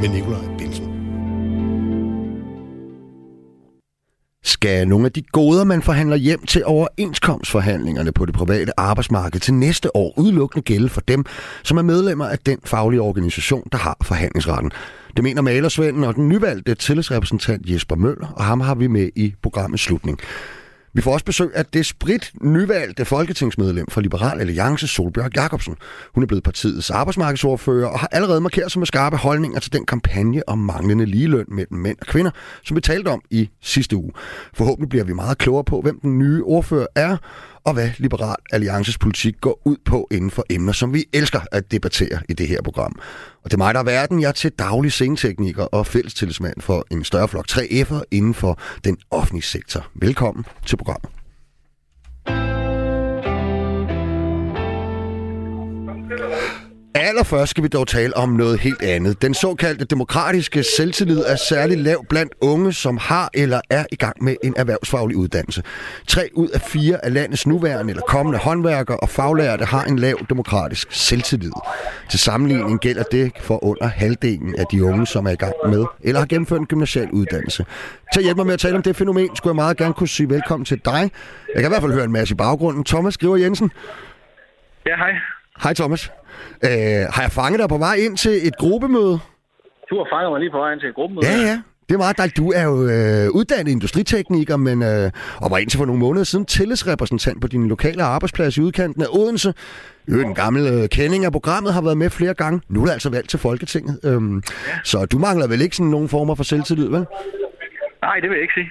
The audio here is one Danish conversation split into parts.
med Nikolaj Bilsen. Skal nogle af de goder, man forhandler hjem til overenskomstforhandlingerne på det private arbejdsmarked til næste år udelukkende gælde for dem, som er medlemmer af den faglige organisation, der har forhandlingsretten? Det mener malersvenden og den nyvalgte tillidsrepræsentant Jesper Møller, og ham har vi med i programmets slutning. Vi får også besøg af det sprit nyvalgte folketingsmedlem for Liberal Alliance, Solbjørg Jacobsen. Hun er blevet partiets arbejdsmarkedsordfører og har allerede markeret sig med skarpe holdninger til den kampagne om manglende ligeløn mellem mænd og kvinder, som vi talte om i sidste uge. Forhåbentlig bliver vi meget klogere på, hvem den nye ordfører er, og hvad Liberal Alliances politik går ud på inden for emner, som vi elsker at debattere i det her program. Og det er mig, der er verden. Jeg er til daglig scenetekniker og fællestillidsmand for en større flok 3F'er inden for den offentlige sektor. Velkommen til programmet. Allerførst skal vi dog tale om noget helt andet. Den såkaldte demokratiske selvtillid er særligt lav blandt unge, som har eller er i gang med en erhvervsfaglig uddannelse. Tre ud af fire af landets nuværende eller kommende håndværkere og faglærte har en lav demokratisk selvtillid. Til sammenligning gælder det for under halvdelen af de unge, som er i gang med eller har gennemført en gymnasial uddannelse. Til at hjælpe mig med at tale om det fænomen, skulle jeg meget gerne kunne sige velkommen til dig. Jeg kan i hvert fald høre en masse i baggrunden. Thomas Skriver Jensen. Ja, hej. Hej Thomas. Øh, har jeg fanget dig på vej ind til et gruppemøde? Du har fanget mig lige på vej ind til et gruppemøde. Ja, ja. Det er meget dejligt. Du er jo øh, uddannet industritekniker, men øh, og var indtil for nogle måneder siden tillidsrepræsentant på din lokale arbejdsplads i udkanten af Odense. Jo, en gammel øh, kending af programmet har været med flere gange. Nu er du altså valgt til Folketinget. Øhm, ja. Så du mangler vel ikke sådan nogen former for selvtillid, vel? Nej, det vil jeg ikke sige.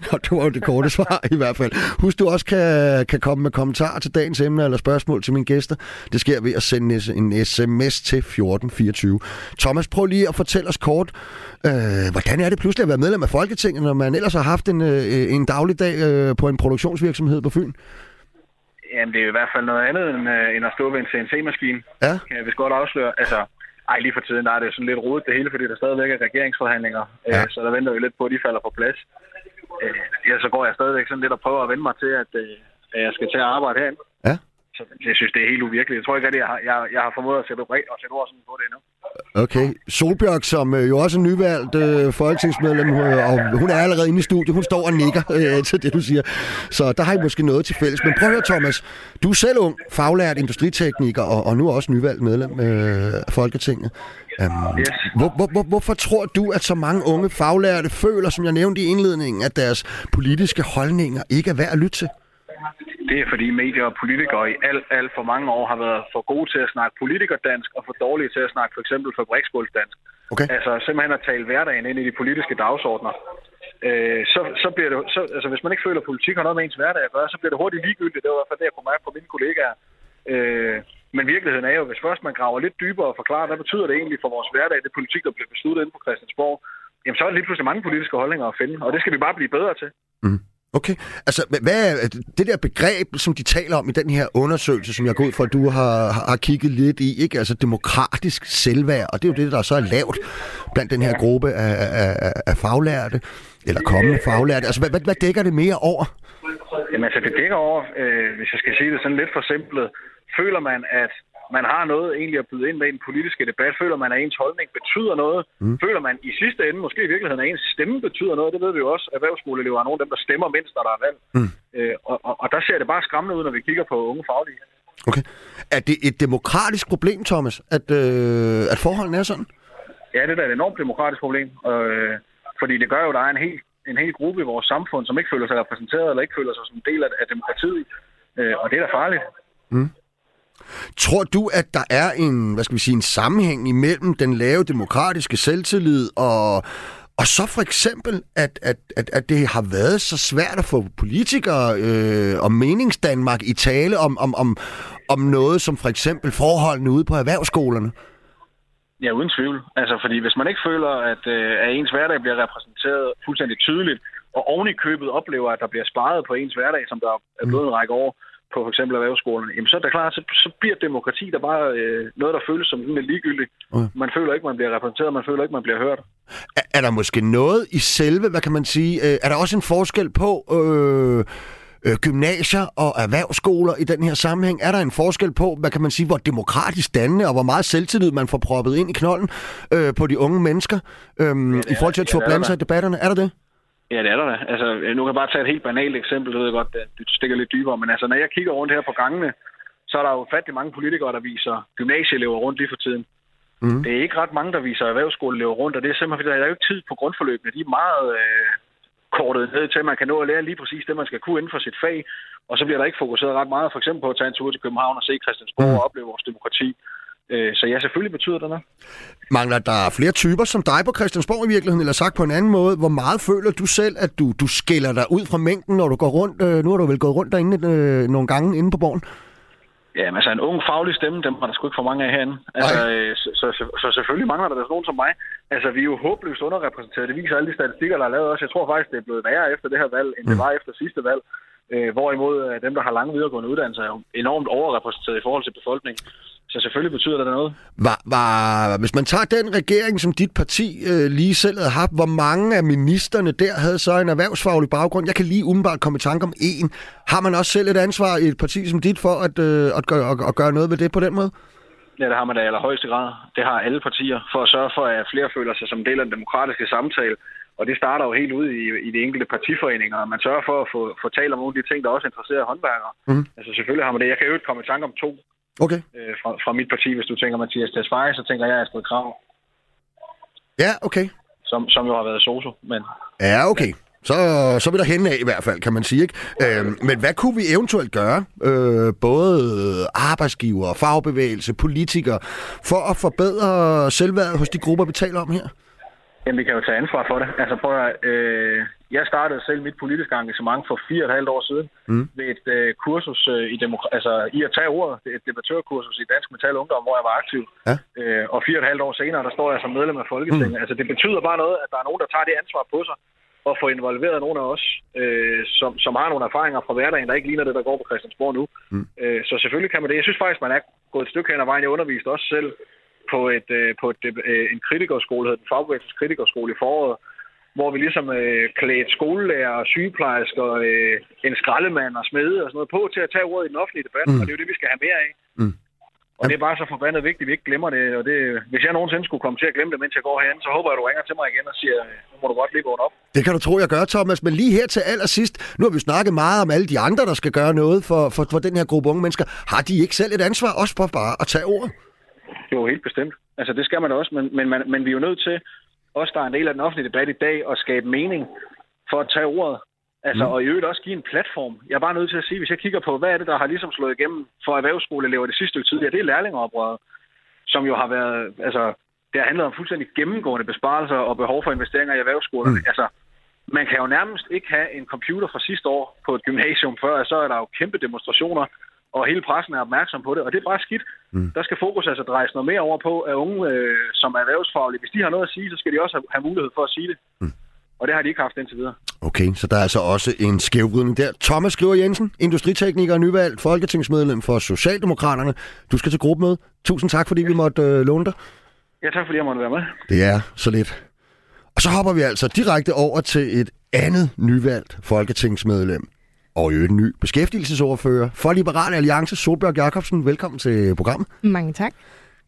Nej, det var jo det korte svar i hvert fald. Husk, du også kan, kan komme med kommentarer til dagens emne eller spørgsmål til mine gæster. Det sker ved at sende en sms til 1424. Thomas, prøv lige at fortælle os kort, øh, hvordan er det pludselig at være medlem af Folketinget, når man ellers har haft en, øh, en dagligdag øh, på en produktionsvirksomhed på Fyn? Jamen, det er i hvert fald noget andet end, øh, end at stå ved en CNC-maskine. Ja. Kan jeg vist godt afsløre. Altså, ej, lige for tiden der er det sådan lidt rodet det hele, fordi der stadigvæk er regeringsforhandlinger. Ja. Øh, så der venter vi lidt på, at de falder på plads. Øh, ja, så går jeg stadigvæk sådan lidt og prøver at vende mig til, at, øh, at jeg skal til at arbejde herinde. Så jeg synes, det er helt uvirkeligt. Jeg tror ikke, at jeg har, jeg, jeg har formået at sætte, ord, at sætte ord sådan på det endnu. Okay. Solbjørg, som øh, jo også er nyvalgt øh, folketingsmedlem, øh, og hun er allerede inde i studiet, hun står og nikker øh, til det, du siger. Så der har I måske noget til fælles. Men prøv at høre, Thomas. Du er selv ung, faglært industritekniker, og, og nu også nyvalgt medlem øh, af Folketinget. Um, Yes. hvor, hvor, hvor, hvorfor tror du, at så mange unge faglærte føler, som jeg nævnte i indledningen, at deres politiske holdninger ikke er værd at lytte til? Det er fordi medier og politikere i alt, alt for mange år har været for gode til at snakke politikerdansk og for dårlige til at snakke for eksempel fabriksgulvsdansk. Okay. Altså simpelthen at tale hverdagen ind i de politiske dagsordner. Øh, så, så bliver det, så, altså hvis man ikke føler, at politik har noget med ens hverdag at gøre, så bliver det hurtigt ligegyldigt. Det var i hvert fald det, jeg kunne mærke på mine kollegaer. Øh, men virkeligheden er jo, hvis først man graver lidt dybere og forklarer, hvad betyder det egentlig for vores hverdag, det politik, der bliver besluttet inde på Christiansborg, jamen så er der lige pludselig mange politiske holdninger at finde, og det skal vi bare blive bedre til. Mm. Okay. Altså, hva- hvad er det der begreb, som de taler om i den her undersøgelse, som jeg går ud fra, at du har, har kigget lidt i, ikke? Altså demokratisk selvværd, og det er jo det, der så er lavt blandt den her gruppe af, af, af, faglærte, eller kommende faglærte. Altså, hvad, hvad, hvad dækker det mere over? Jamen altså, det dækker over, øh, hvis jeg skal sige det sådan lidt for simpelt, føler man, at man har noget egentlig at byde ind med i den politiske debat, føler man, at ens holdning betyder noget, mm. føler man i sidste ende, måske i virkeligheden, at ens stemme betyder noget, det ved vi jo også, erhvervsskoleelever er nogle af dem, der stemmer mindst, når der er valg. Mm. Øh, og, og, og der ser det bare skræmmende ud, når vi kigger på unge faglige. Okay. Er det et demokratisk problem, Thomas, at, øh, at forholdene er sådan? Ja, det er da et enormt demokratisk problem, øh, fordi det gør jo, at der er en hel, en hel gruppe i vores samfund, som ikke føler sig repræsenteret, eller ikke føler sig som en del af, af demokratiet, øh, og det er da farligt. Tror du, at der er en, hvad skal vi sige, en sammenhæng imellem den lave demokratiske selvtillid og, og så for eksempel, at, at, at, at det har været så svært at få politikere øh, og meningsdanmark i tale om, om, om, om noget som for eksempel forholdene ude på erhvervsskolerne? Ja, uden tvivl. Altså, fordi hvis man ikke føler, at, øh, at ens hverdag bliver repræsenteret fuldstændig tydeligt, og oven i købet oplever, at der bliver sparet på ens hverdag, som der er blevet en række år på for eksempel erhvervsskolerne, jamen så er det klart, så, så bliver demokrati der bare øh, noget, der føles som sådan ligegyldigt. Okay. Man føler ikke, man bliver repræsenteret, man føler ikke, man bliver hørt. Er, er der måske noget i selve, hvad kan man sige, øh, er der også en forskel på, øh, øh, gymnasier og erhvervsskoler i den her sammenhæng? Er der en forskel på, hvad kan man sige, hvor demokratisk dannende og hvor meget selvtillid man får proppet ind i knolden øh, på de unge mennesker øh, ja, i forhold til at turde blande sig i debatterne? Er der det? Ja, det er der da. Altså, nu kan jeg bare tage et helt banalt eksempel, du ved godt, det stikker lidt dybere, men altså, når jeg kigger rundt her på gangene, så er der jo fattelig mange politikere, der viser gymnasieelever rundt lige for tiden. Mm. Det er ikke ret mange, der viser erhvervsskoleelever rundt, og det er simpelthen, fordi der er jo ikke tid på grundforløbene. De er meget øh, kortet ned til, at man kan nå at lære lige præcis det, man skal kunne inden for sit fag. Og så bliver der ikke fokuseret ret meget, for eksempel på at tage en tur til København og se Christiansborg mm. og opleve vores demokrati. Øh, så ja, selvfølgelig betyder det noget. Mangler der flere typer som dig på Christiansborg i virkeligheden, eller sagt på en anden måde, hvor meget føler du selv, at du, du skiller dig ud fra mængden, når du går rundt? Øh, nu har du vel gået rundt derinde øh, nogle gange inde på borgen? Ja, men altså en ung faglig stemme, dem har der sgu ikke for mange af herinde. Altså, øh, så, så, så, så, selvfølgelig mangler der der nogen som mig. Altså, vi er jo håbløst underrepræsenteret. Det viser alle de statistikker, der er lavet også. Jeg tror faktisk, det er blevet værre efter det her valg, end mm. det var efter sidste valg. Øh, hvorimod øh, dem, der har lange videregående uddannelser, er jo enormt overrepræsenteret i forhold til befolkningen. Så selvfølgelig betyder det noget. Var, var, hvis man tager den regering, som dit parti øh, lige selv havde haft, hvor mange af ministerne der havde så en erhvervsfaglig baggrund? Jeg kan lige umiddelbart komme i tanke om en. Har man også selv et ansvar i et parti som dit for at, øh, at, gøre, at, at gøre noget ved det på den måde? Ja, det har man da i allerhøjeste grad. Det har alle partier, for at sørge for, at flere føler sig som del af den demokratiske samtale. Og det starter jo helt ud i, i de enkelte partiforeninger. Man sørger for at få, få talt om nogle af de ting, der også interesserer håndværkere. Mm. Altså selvfølgelig har man det. Jeg kan jo ikke komme i tanke om to Okay. Øh, fra, fra mit parti, hvis du tænker Mathias Tesfaye, så tænker jeg Astrid Krav. Ja, okay. Som, som jo har været soso, men... Ja, okay. Så, så vil der hende af i hvert fald, kan man sige. Ikke? Øh, men hvad kunne vi eventuelt gøre, øh, både arbejdsgiver, fagbevægelse, politikere, for at forbedre selvværdet hos de grupper, vi taler om her? Jamen, vi kan jo tage ansvar for det. Altså, prøv at, øh, jeg startede selv mit politiske engagement for fire og et halvt år siden mm. ved et øh, kursus øh, i, demokra- altså, i at tage ordet, et debattørkursus i Dansk Metal Ungdom, hvor jeg var aktiv. Ja. Øh, og fire og et halvt år senere, der står jeg som medlem af Folketinget. Mm. Altså, det betyder bare noget, at der er nogen, der tager det ansvar på sig og får involveret nogle af os, øh, som, som har nogle erfaringer fra hverdagen, der ikke ligner det, der går på Christiansborg nu. Mm. Øh, så selvfølgelig kan man det. Jeg synes faktisk, man er gået et stykke hen ad vejen. Jeg underviste også selv på, et, øh, på et, øh, en kritikerskole, hedder den fagbevægelsens kritikerskole i foråret, hvor vi ligesom øh, klædte skolelærer sygeplejersker, øh, en skraldemand og smede og sådan noget på til at tage ordet i den offentlige debat, mm. og det er jo det, vi skal have mere af. Mm. Og det er bare så forbandet vigtigt, at vi ikke glemmer det. Og det, hvis jeg nogensinde skulle komme til at glemme det, mens jeg går herhen, så håber jeg, at du ringer til mig igen og siger, nu må du godt lige gå op. Det kan du tro, jeg gør, Thomas. Men lige her til allersidst, nu har vi snakket meget om alle de andre, der skal gøre noget for, for, for den her gruppe unge mennesker. Har de ikke selv et ansvar også for bare at tage ordet? Jo, helt bestemt. Altså, det skal man også, men, men, man, men vi er jo nødt til, os der er en del af den offentlige debat i dag, at skabe mening for at tage ordet. Altså, mm. og i øvrigt også give en platform. Jeg er bare nødt til at sige, hvis jeg kigger på, hvad er det, der har ligesom slået igennem for erhvervsskoleelever det sidste stykke tid, ja, det er lærlingeoprøret, som jo har været, altså, det har handlet om fuldstændig gennemgående besparelser og behov for investeringer i erhvervsskolerne. Mm. Altså, man kan jo nærmest ikke have en computer fra sidste år på et gymnasium før, så er der jo kæmpe demonstrationer og hele pressen er opmærksom på det, og det er bare skidt. Mm. Der skal fokus altså drejes noget mere over på, at unge, øh, som er erhvervsfaglige, hvis de har noget at sige, så skal de også have, have mulighed for at sige det. Mm. Og det har de ikke haft indtil videre. Okay, så der er altså også en skævvridning der. Thomas Skriver Jensen, industritekniker og nyvalgt folketingsmedlem for Socialdemokraterne. Du skal til gruppemøde. Tusind tak, fordi vi måtte øh, låne dig. Ja, tak fordi jeg måtte være med. Det er så lidt. Og så hopper vi altså direkte over til et andet nyvalgt folketingsmedlem og en ny beskæftigelsesordfører for Liberale Alliance, Solbjørg Jacobsen. Velkommen til programmet. Mange tak.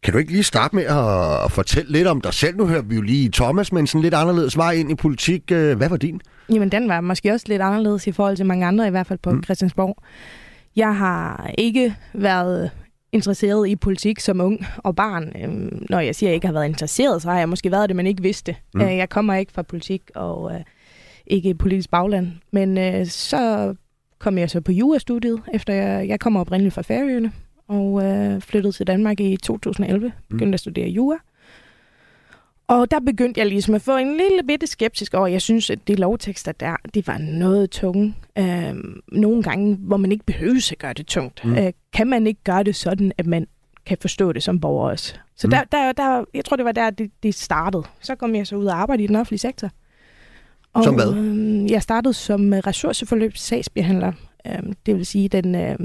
Kan du ikke lige starte med at fortælle lidt om dig selv? Nu hører vi jo lige Thomas, men sådan lidt anderledes vej ind i politik. Øh, hvad var din? Jamen, den var måske også lidt anderledes i forhold til mange andre, i hvert fald på mm. Christiansborg. Jeg har ikke været interesseret i politik som ung og barn. Øhm, når jeg siger, at jeg ikke har været interesseret, så har jeg måske været det, men ikke vidste. Mm. Øh, jeg kommer ikke fra politik og øh, ikke politisk bagland. Men øh, så kom jeg så på jurastudiet, efter jeg, jeg kommer oprindeligt fra Færøerne, og øh, flyttede til Danmark i 2011. Mm. Begyndte mm. at studere jura. Og der begyndte jeg ligesom at få en lille bitte skeptisk over, jeg synes, at de lovtekster der, det var noget tunge. Øh, nogle gange, hvor man ikke behøver at gøre det tungt. Mm. Øh, kan man ikke gøre det sådan, at man kan forstå det som borger også? Så mm. der, der, der, jeg tror, det var der, det, det startede. Så kom jeg så ud og arbejde i den offentlige sektor. Og, som hvad? Øh, jeg startede som ressourceforløb sagsbehandler. Øh, det vil sige den, øh,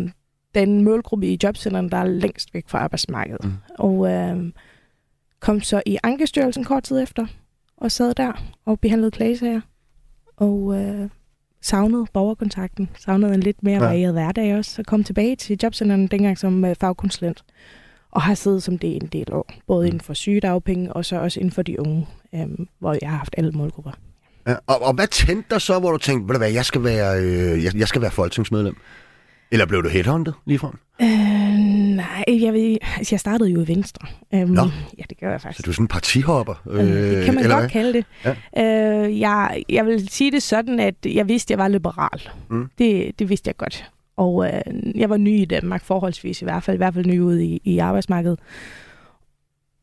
den målgruppe i jobcenteren, der er længst væk fra arbejdsmarkedet. Mm. Og øh, kom så i Ankestyrelsen kort tid efter, og sad der og behandlede klagesager. Og øh, savnede borgerkontakten, savnede en lidt mere Ja. varieret hverdag også, så kom tilbage til jobcenteren dengang som øh, fagkonsulent, og har siddet som det en del år, både inden for sygedagpenge og så også inden for de unge, øhm, hvor jeg har haft alle målgrupper. Ja, og, og hvad tændte dig så, hvor du tænkte, ved du hvad, jeg skal være, øh, jeg, jeg skal være folketingsmedlem? Eller blev du headhunted ligefrem? Øh, nej, jeg, ved, altså jeg startede jo i Venstre. Øhm, Nå. Ja, det gør jeg Så faktisk. du er sådan en partihopper? Øh, det kan man eller godt hvad? kalde det. Ja. Øh, jeg, jeg vil sige det sådan, at jeg vidste, at jeg var liberal. Mm. Det, det vidste jeg godt. Og øh, jeg var ny i Danmark, forholdsvis i hvert fald, i hvert fald ny ude i, i arbejdsmarkedet.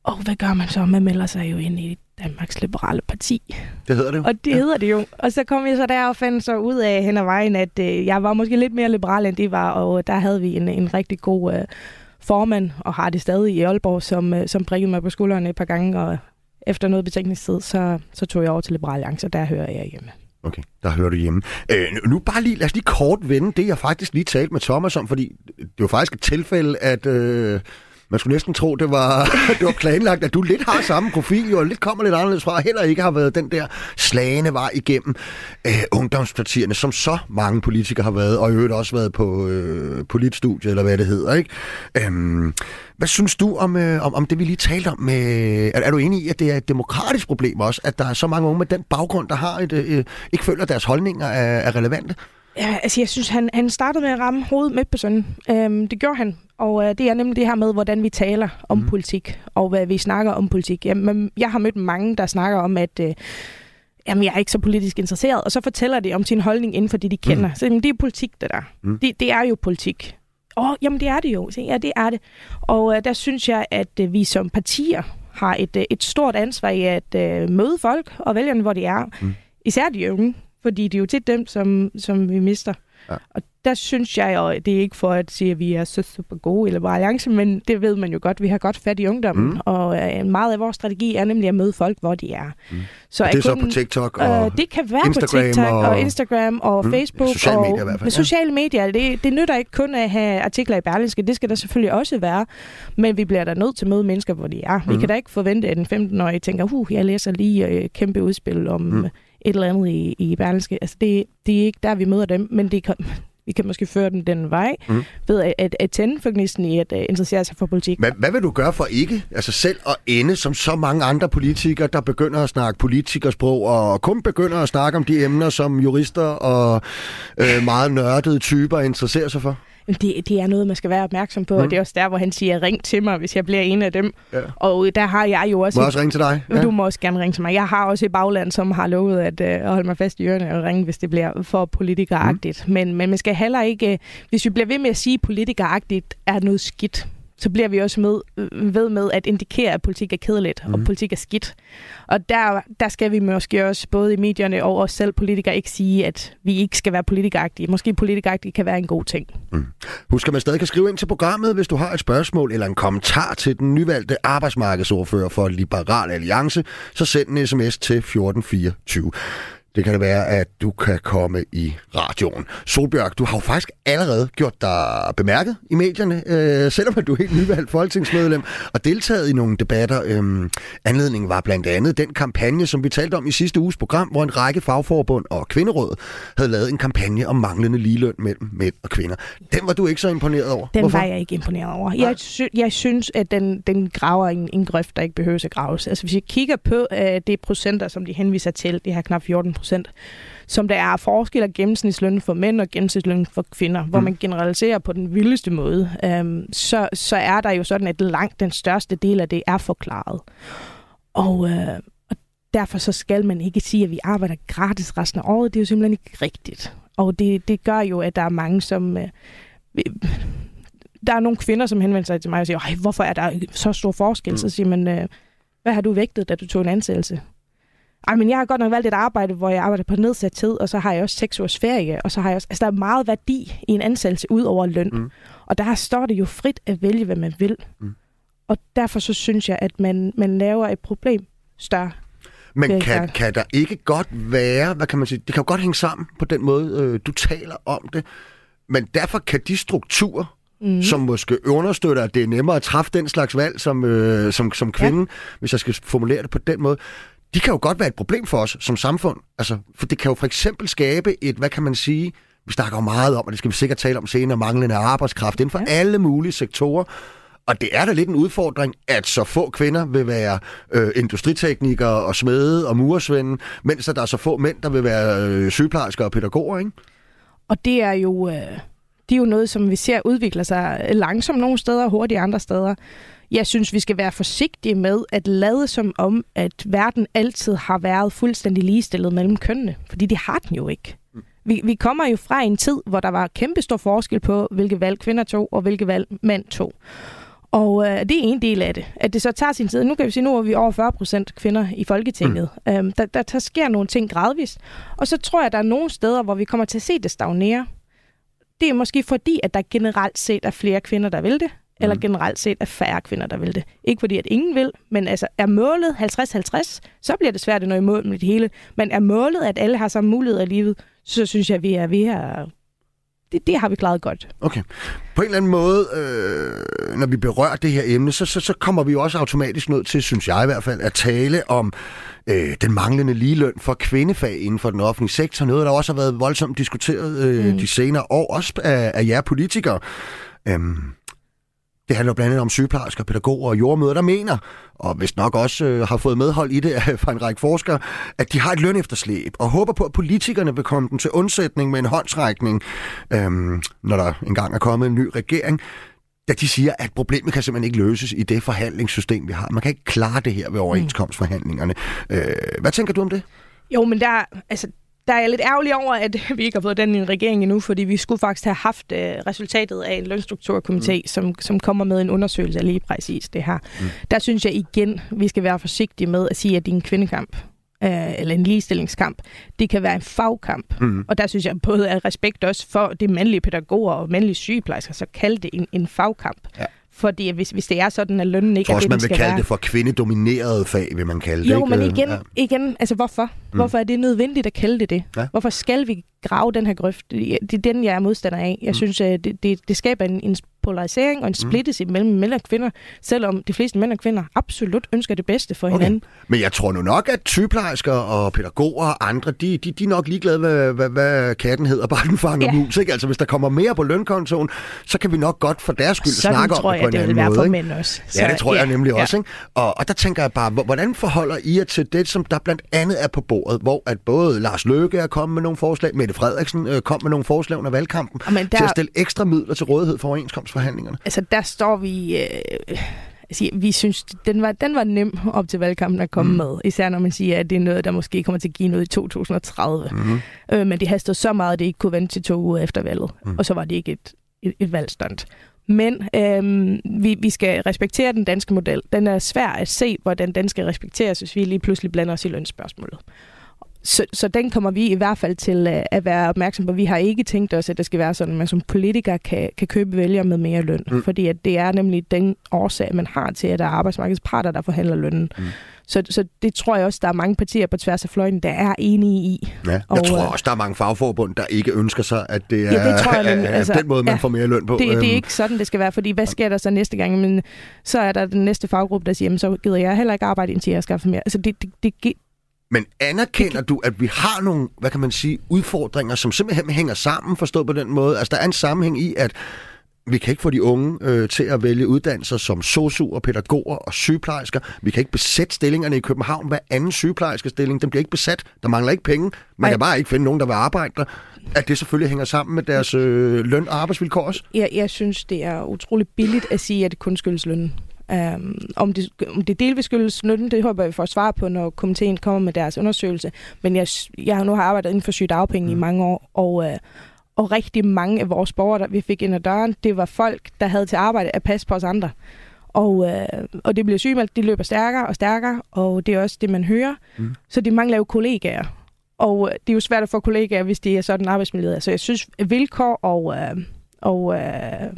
Og hvad gør man så? Man melder sig jo ind i Danmarks Liberale Parti. Det hedder det jo. Og det ja. hedder det jo. Og så kom jeg så der og fandt så ud af hen ad vejen, at øh, jeg var måske lidt mere liberal, end de var. Og der havde vi en, en rigtig god øh, formand, og har det stadig i Aalborg, som, øh, som prikkede mig på skulderen et par gange. Og efter noget betænkningstid, så, så tog jeg over til Liberal Alliance, og der hører jeg hjemme. Okay, der hører du hjemme. Øh, nu- nu bare lige, lad os lige kort vende det, jeg faktisk lige talte med Thomas om, fordi det var faktisk et tilfælde, at øh, man skulle næsten tro, det var, det var planlagt, at du lidt har samme profil, jo, og lidt kommer lidt anderledes fra, og heller ikke har været den der slagende vej igennem øh, ungdomspartierne, som så mange politikere har været, og i øvrigt også været på øh, politstudiet, eller hvad det hedder, ikke? Øhm, hvad synes du om, øh, om, om det, vi lige talte om? Med, er, er du enig i, at det er et demokratisk problem også, at der er så mange unge med den baggrund, der har et, øh, ikke føler, at deres holdninger er, er relevante? Ja, altså jeg synes, han, han startede med at ramme hovedet midt på sønnen. Øhm, det gjorde han. Og øh, det er nemlig det her med, hvordan vi taler om Mhm. mm. politik, og hvad vi snakker om politik. Jamen, jeg har mødt mange, der snakker om, at øh, jamen, jeg er ikke så politisk interesseret, og så fortæller de om sin holdning inden for det, de kender. Mm. Så jamen, det er politik, det der. Mhm. Mm. Det, det er jo politik. Åh, oh, jamen det er det jo. Så, ja, det er det. Og øh, der synes jeg, at øh, vi som partier har et, øh, et stort ansvar i at øh, møde folk og vælgerne, hvor de er. Mm. Især de unge, fordi det er jo tit dem, som, som vi mister. Ja. Og der synes jeg, og det er ikke for at sige, at vi er så super gode i Liberal Alliance, men det ved man jo godt, vi har godt fat i ungdommen, Mm. mm. og øh, meget af vores strategi er nemlig at møde folk, hvor de er. Mm. Så Og det er så kun- på TikTok og... Øh, det kan være Instagram på TikTok og, og- Instagram og Mm, mm, Facebook. sociale og, medier i hvert fald, ja. sociale medier, det, det nytter ikke kun at have artikler i Berlingske, det skal der selvfølgelig også være, men vi bliver da nødt til at møde mennesker, hvor de er. Vi Mhm. kan da ikke forvente, at en 15-årig tænker, uh, jeg læser lige øh, kæmpe udspil om Mm. Et eller andet i, i Berlingske. Altså, det, det er ikke der, vi møder dem, men det kan, vi kan måske føre dem den vej, Mm. ved at, at, at tænde for gnisten i at uh, interessere sig for politik. Hvad, hvad vil du gøre for ikke altså selv at ende som så mange andre politikere, der begynder at snakke politikersprog og kun begynder at snakke om de emner, som jurister og øh, meget nørdede typer interesserer sig for? Det, det er noget, man skal være opmærksom på, Mm. og det er også der, hvor han siger, ring til mig, hvis jeg bliver en af dem. Ja. Og der har jeg jo også... Må jeg også ringe til dig? Ja. Du må også gerne ringe til mig. Jeg har også et bagland, som har lovet at, øh, at holde mig fast i ørerne og ringe, hvis det bliver for politikeragtigt. Mm. Men, men man skal heller ikke... øh, Hvis vi bliver ved med at sige, at politikeragtigt er noget skidt, så bliver vi også med, ved med at indikere, at politik er kedeligt, mm. Mhm. og politik er skidt. Og der, der skal vi måske også, både i medierne og os selv politikere, ikke sige, at vi ikke skal være politikeragtige. Måske politikeragtige kan være en god ting. Husk, at man stadig kan skrive ind til programmet, hvis du har et spørgsmål eller en kommentar til den nyvalgte arbejdsmarkedsordfører for Liberal Alliance, så send en sms til 1424. Det kan det være, at du kan komme i radioen. Solbjørg, du har jo faktisk allerede gjort dig bemærket i medierne, øh, selvom du er helt nyvalgt folketingsmedlem, og deltaget i nogle debatter. Øh, anledningen var blandt andet den kampagne, som vi talte om i sidste uges program, hvor en række fagforbund og kvinderåd havde lavet en kampagne om manglende ligeløn mellem mænd og kvinder. Den var du ikke så imponeret over. Den Hvorfor? var jeg ikke imponeret over. Jeg, sy- jeg synes, at den, den graver en, en grøft, der ikke behøver at graves. Altså hvis jeg kigger på uh, det procenter, som de henviser til, det her knap 14 procent, som der er forskel af gennemsnitsløn for mænd og gennemsnitsløn for kvinder, mm. hvor Mm. man generaliserer på den vildeste måde, um, så, så er der jo sådan, at langt den største del af det er forklaret. Og, uh, og derfor så skal man ikke sige, at vi arbejder gratis resten af året. Det er jo simpelthen ikke rigtigt. Og det, det gør jo, at der er mange, som... Uh, der er nogle kvinder, som henvender sig til mig og siger, Ej, hvorfor er der så stor forskel? Mm. Så siger man, øh, hvad har du vægtet, da du tog en ansættelse? Ej, men jeg har godt nok valgt et arbejde, hvor jeg arbejder på nedsat tid, og så har jeg også seks ugers ferie, og så har jeg også, altså der er meget værdi i en ansættelse ud over løn. Mm. Og der står det jo frit at vælge, hvad man vil. Mm. Og derfor så synes jeg, at man, man laver et problem større. Men kan, kan der ikke godt være, hvad kan man sige, det kan jo godt hænge sammen på den måde, øh, du taler om det, men derfor kan de strukturer, mm. som måske understøtter, at det er nemmere at træffe den slags valg som, øh, som, som kvinde, ja. hvis jeg skal formulere det på den måde, de kan jo godt være et problem for os som samfund. Altså, for det kan jo for eksempel skabe et, hvad kan man sige, vi snakker jo meget om, og det skal vi sikkert tale om senere, manglende arbejdskraft inden for ja. alle mulige sektorer. Og det er da lidt en udfordring, at så få kvinder vil være øh, industriteknikere og smede og muresvende, mens der er så få mænd, der vil være øh, sygeplejersker og pædagoger, ikke? Og det er jo... Øh det er jo noget, som vi ser udvikle sig langsomt nogle steder og hurtigt andre steder. Jeg synes, vi skal være forsigtige med at lade som om, at verden altid har været fuldstændig ligestillet mellem kønnene. Fordi det har den jo ikke. Mm. Vi, vi kommer jo fra en tid, hvor der var kæmpe stor forskel på, hvilke valg kvinder tog, og hvilke valg mænd tog. Og øh, det er en del af det. At det så tager sin tid. Nu kan vi sige, nu er vi over 40 procent kvinder i Folketinget. Mm. Øhm, der, der, der sker nogle ting gradvist. Og så tror jeg, at der er nogle steder, hvor vi kommer til at se det stagnere. Det er måske fordi, at der generelt set er flere kvinder, der vil det, eller mm. generelt set er færre kvinder, der vil det. Ikke fordi, at ingen vil, men altså er målet 50-50, så bliver det svært at nå i mål med det hele. Men er målet, at alle har samme mulighed i livet, så synes jeg, at vi er ved at det, det har vi klaret godt. Okay. På en eller anden måde, øh, når vi berører det her emne, så, så, så kommer vi jo også automatisk nødt til, synes jeg i hvert fald, at tale om øh, den manglende ligeløn for kvindefag inden for den offentlige sektor. Noget, der også har været voldsomt diskuteret øh, mm. de senere år, også af, af jer politikere. Øhm, det handler blandt andet om sygeplejersker, pædagoger og jordmøder, der mener, og hvis nok også øh, har fået medhold i det fra en række forskere, at de har et løn efterslæb, og håber på, at politikerne vil komme dem til undsætning med en håndsrækning, øhm, når der engang er kommet en ny regering, da de siger, at problemet kan simpelthen ikke løses i det forhandlingssystem, vi har. Man kan ikke klare det her ved overenskomstforhandlingerne. Øh, hvad tænker du om det? Jo, men der, altså, der er jeg lidt ærgerlig over, at vi ikke har fået den i en regering endnu, fordi vi skulle faktisk have haft uh, resultatet af en lønstrukturkomité, mm. som, som kommer med en undersøgelse af lige præcis det her. Mm. Der synes jeg igen, vi skal være forsigtige med at sige, at det er en kvindekamp uh, eller en ligestillingskamp. Det kan være en fagkamp. Mm. Og der synes jeg både af respekt også for de mandlige pædagoger og mandlige sygeplejersker, så kald det en, en fagkamp. Ja. Fordi hvis, hvis det er sådan, at lønnen ikke er det, man vil kalde være. det for kvindedominerede fag, vil man kalde det. Jo, ikke? men igen, ja. igen altså hvorfor? Mm. Hvorfor er det nødvendigt at kalde det det? Ja. Hvorfor skal vi grave den her grøft? Det er den, jeg er modstander af. Jeg mm. synes, at det, det, det skaber en, en polarisering og en mm. splittelse mm. mellem mænd og kvinder, selvom de fleste mænd og kvinder absolut ønsker det bedste for okay. hinanden. Men jeg tror nu nok, at sygeplejersker og pædagoger og andre, de, de, de er nok ligeglade, hvad, hvad, hvad katten hedder, bare den fanger ja. mus. Ikke? Altså, hvis der kommer mere på lønkontoen, så kan vi nok godt for deres skyld Sådan snakke om det på en anden måde. tror jeg, det vil være for mænd også. Så, ja, det tror ja. jeg nemlig ja. også. Ikke? Og, og der tænker jeg bare, hvordan forholder I jer til det, som der blandt andet er på bordet, hvor at både Lars Løkke er kommet med nogle forslag, Mette Frederiksen øh, kom med nogle forslag under valgkampen, Jamen, der... til at stille ekstra midler til rådighed for overenskomstforhandlingerne? Altså, der står vi... Øh, altså, vi synes, den var, den var nem op til valgkampen at komme mm. med. Især når man siger, at det er noget, der måske kommer til at give noget i 2030. Mm. Øh, men det hastede så meget, at det ikke kunne vente til to uger efter valget. Mm. Og så var det ikke et, et, et valgstand. Men øhm, vi, vi skal respektere den danske model. Den er svær at se, hvordan den skal respekteres, hvis vi lige pludselig blander os i lønsspørgsmålet. Så, så den kommer vi i hvert fald til uh, at være opmærksom på. Vi har ikke tænkt os, at det skal være sådan, at man som politiker kan, kan købe vælgere med mere løn. Mm. Fordi at det er nemlig den årsag, man har til, at der er arbejdsmarkedets parter, der forhandler lønnen. Mm. Så, så det tror jeg også, der er mange partier på tværs af fløjen, der er enige i. Ja, jeg og, tror øh, også, der er mange fagforbund, der ikke ønsker sig, at det er, ja, det tror jeg, er altså, den måde, man ja, får mere løn på. Det, det er øhm. ikke sådan, det skal være, fordi hvad sker der så næste gang? Men så er der den næste faggruppe, der siger, jamen, så gider jeg heller ikke arbejde, indtil jeg skaffer mere. Altså det, det, det, men anerkender du, at vi har nogle, hvad kan man sige, udfordringer, som simpelthen hænger sammen, forstået på den måde? Altså, der er en sammenhæng i, at vi kan ikke få de unge øh, til at vælge uddannelser som sosu og pædagoger og sygeplejersker. Vi kan ikke besætte stillingerne i København. Hver anden sygeplejerskestilling, den bliver ikke besat. Der mangler ikke penge. Man Ej. kan bare ikke finde nogen, der vil arbejde der. At det selvfølgelig hænger sammen med deres øh, løn- og arbejdsvilkår også? Ja, jeg synes, det er utroligt billigt at sige, at det kun skyldes lønnen. Um, om, det, om det delvis skyldes nytten, det håber jeg, vi får svar på, når komiteen kommer med deres undersøgelse. Men jeg, jeg har nu har arbejdet inden for sygedagpenge mm. i mange år, og, uh, og rigtig mange af vores borgere, der vi fik ind ad døren, det var folk, der havde til arbejde at passe på os andre. Og, uh, og det bliver sygemeldt, de løber stærkere og stærkere, og det er også det, man hører. Mm. Så de mangler jo kollegaer. Og det er jo svært at få kollegaer, hvis det er sådan arbejdsmiljøet. Så jeg synes, vilkår og, uh, og uh,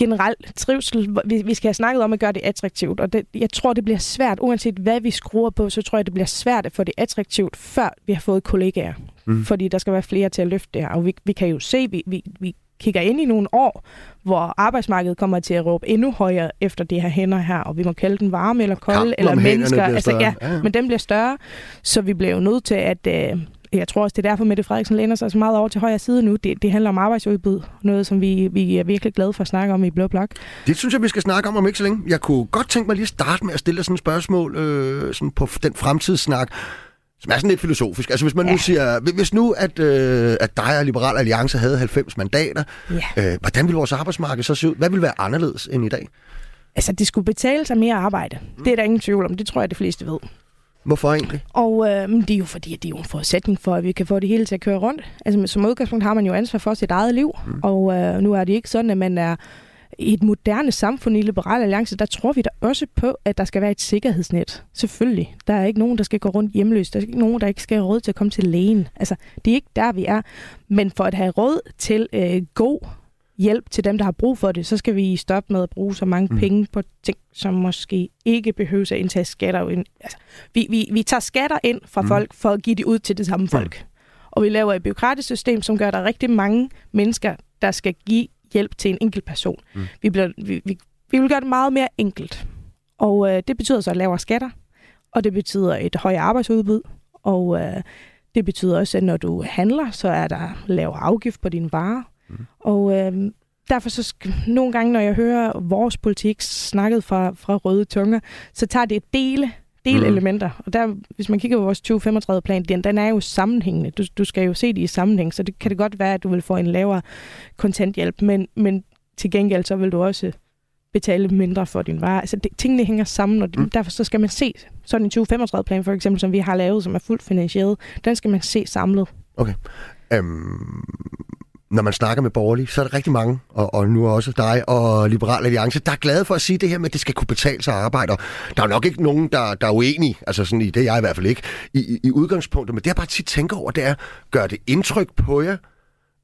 generelt trivsel. Vi, vi skal have snakket om at gøre det attraktivt, og det, jeg tror, det bliver svært, uanset hvad vi skruer på, så tror jeg, det bliver svært at få det attraktivt, før vi har fået kollegaer. Mm. Fordi der skal være flere til at løfte det her. Og vi, vi kan jo se, vi, vi, vi kigger ind i nogle år, hvor arbejdsmarkedet kommer til at råbe endnu højere efter de her hænder her, og vi må kalde den varme eller kolde, Kampen eller mennesker. Altså, ja, større. Ja. men den bliver større, så vi bliver jo nødt til at... Øh, jeg tror også, det er derfor, Mette Frederiksen læner sig så meget over til højre side nu. Det, det handler om arbejdsudbud. Noget, som vi, vi er virkelig glade for at snakke om i Blå Blok. Det synes jeg, vi skal snakke om om ikke så længe. Jeg kunne godt tænke mig lige at starte med at stille dig sådan et spørgsmål øh, sådan på den fremtidssnak, som er sådan lidt filosofisk. Altså hvis man ja. nu siger, hvis nu at, øh, at dig og Liberal Alliance havde 90 mandater, Ja. øh, hvordan ville vores arbejdsmarked så se ud? Hvad ville være anderledes end i dag? Altså, det skulle betale sig mere arbejde. Mm. Det er der ingen tvivl om. Det tror jeg, de fleste ved. Hvorfor egentlig? Og øh, det er jo fordi, at det er jo en forudsætning for, at vi kan få det hele til at køre rundt. Altså som udgangspunkt har man jo ansvar for sit eget liv, mm. og øh, nu er det ikke sådan, at man er i et moderne samfund i Liberale Alliance, der tror vi da også på, at der skal være et sikkerhedsnet. Selvfølgelig. Der er ikke nogen, der skal gå rundt hjemløs. Der er ikke nogen, der ikke skal have råd til at komme til lægen. Altså, det er ikke der, vi er. Men for at have råd til øh, god hjælp til dem, der har brug for det, så skal vi stoppe med at bruge så mange Mm. penge på ting, som måske ikke behøver at indtage skatter. Ind. Altså, vi, vi, vi tager skatter ind fra Mm. folk for at give det ud til det samme folk. Og vi laver et byråkratisk system, som gør, at der er rigtig mange mennesker, der skal give hjælp til en enkelt person. Mm. Mm. Vi, bliver, vi, vi, vi vil gøre det meget mere enkelt. Og øh, det betyder så lavere skatter, og det betyder et højere arbejdsudbud, og øh, det betyder også, at når du handler, så er der lavere afgift på dine varer. Mm. Og øh, derfor så sk- nogle gange, når jeg hører vores politik snakket fra, fra røde tunger, så tager det dele delelementer. Og der, hvis man kigger på vores 2035-plan, den, den er jo sammenhængende. Du, du skal jo se det i sammenhæng, så det kan det godt være, at du vil få en lavere kontanthjælp, men, men til gengæld så vil du også betale mindre for din vare. Altså, det, tingene hænger sammen, og det, Mm. derfor så skal man se sådan en 2035-plan, for eksempel, som vi har lavet, som er fuldt finansieret, den skal man se samlet. Øhm, når man snakker med borgerlige, så er der rigtig mange, og, og nu også dig og Liberal Alliance, der er glade for at sige det her med, at det skal kunne betale sig at arbejde. Og der er nok ikke nogen, der, der er uenige, altså sådan i det er jeg i hvert fald ikke, i, i, i udgangspunktet. Men det jeg bare tit tænker over, det er, gør det indtryk på jer,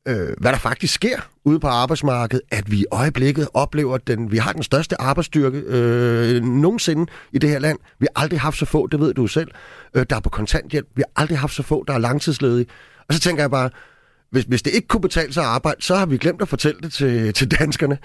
øh, hvad der faktisk sker ude på arbejdsmarkedet, at vi i øjeblikket oplever, den, vi har den største arbejdsstyrke øh, nogensinde i det her land. Vi har aldrig haft så få, det ved du selv, øh, der er på kontanthjælp. Vi har aldrig haft så få, der er langtidsledige. Og så tænker jeg bare, hvis, hvis det ikke kunne betale sig at arbejde, så har vi glemt at fortælle det til, til danskerne.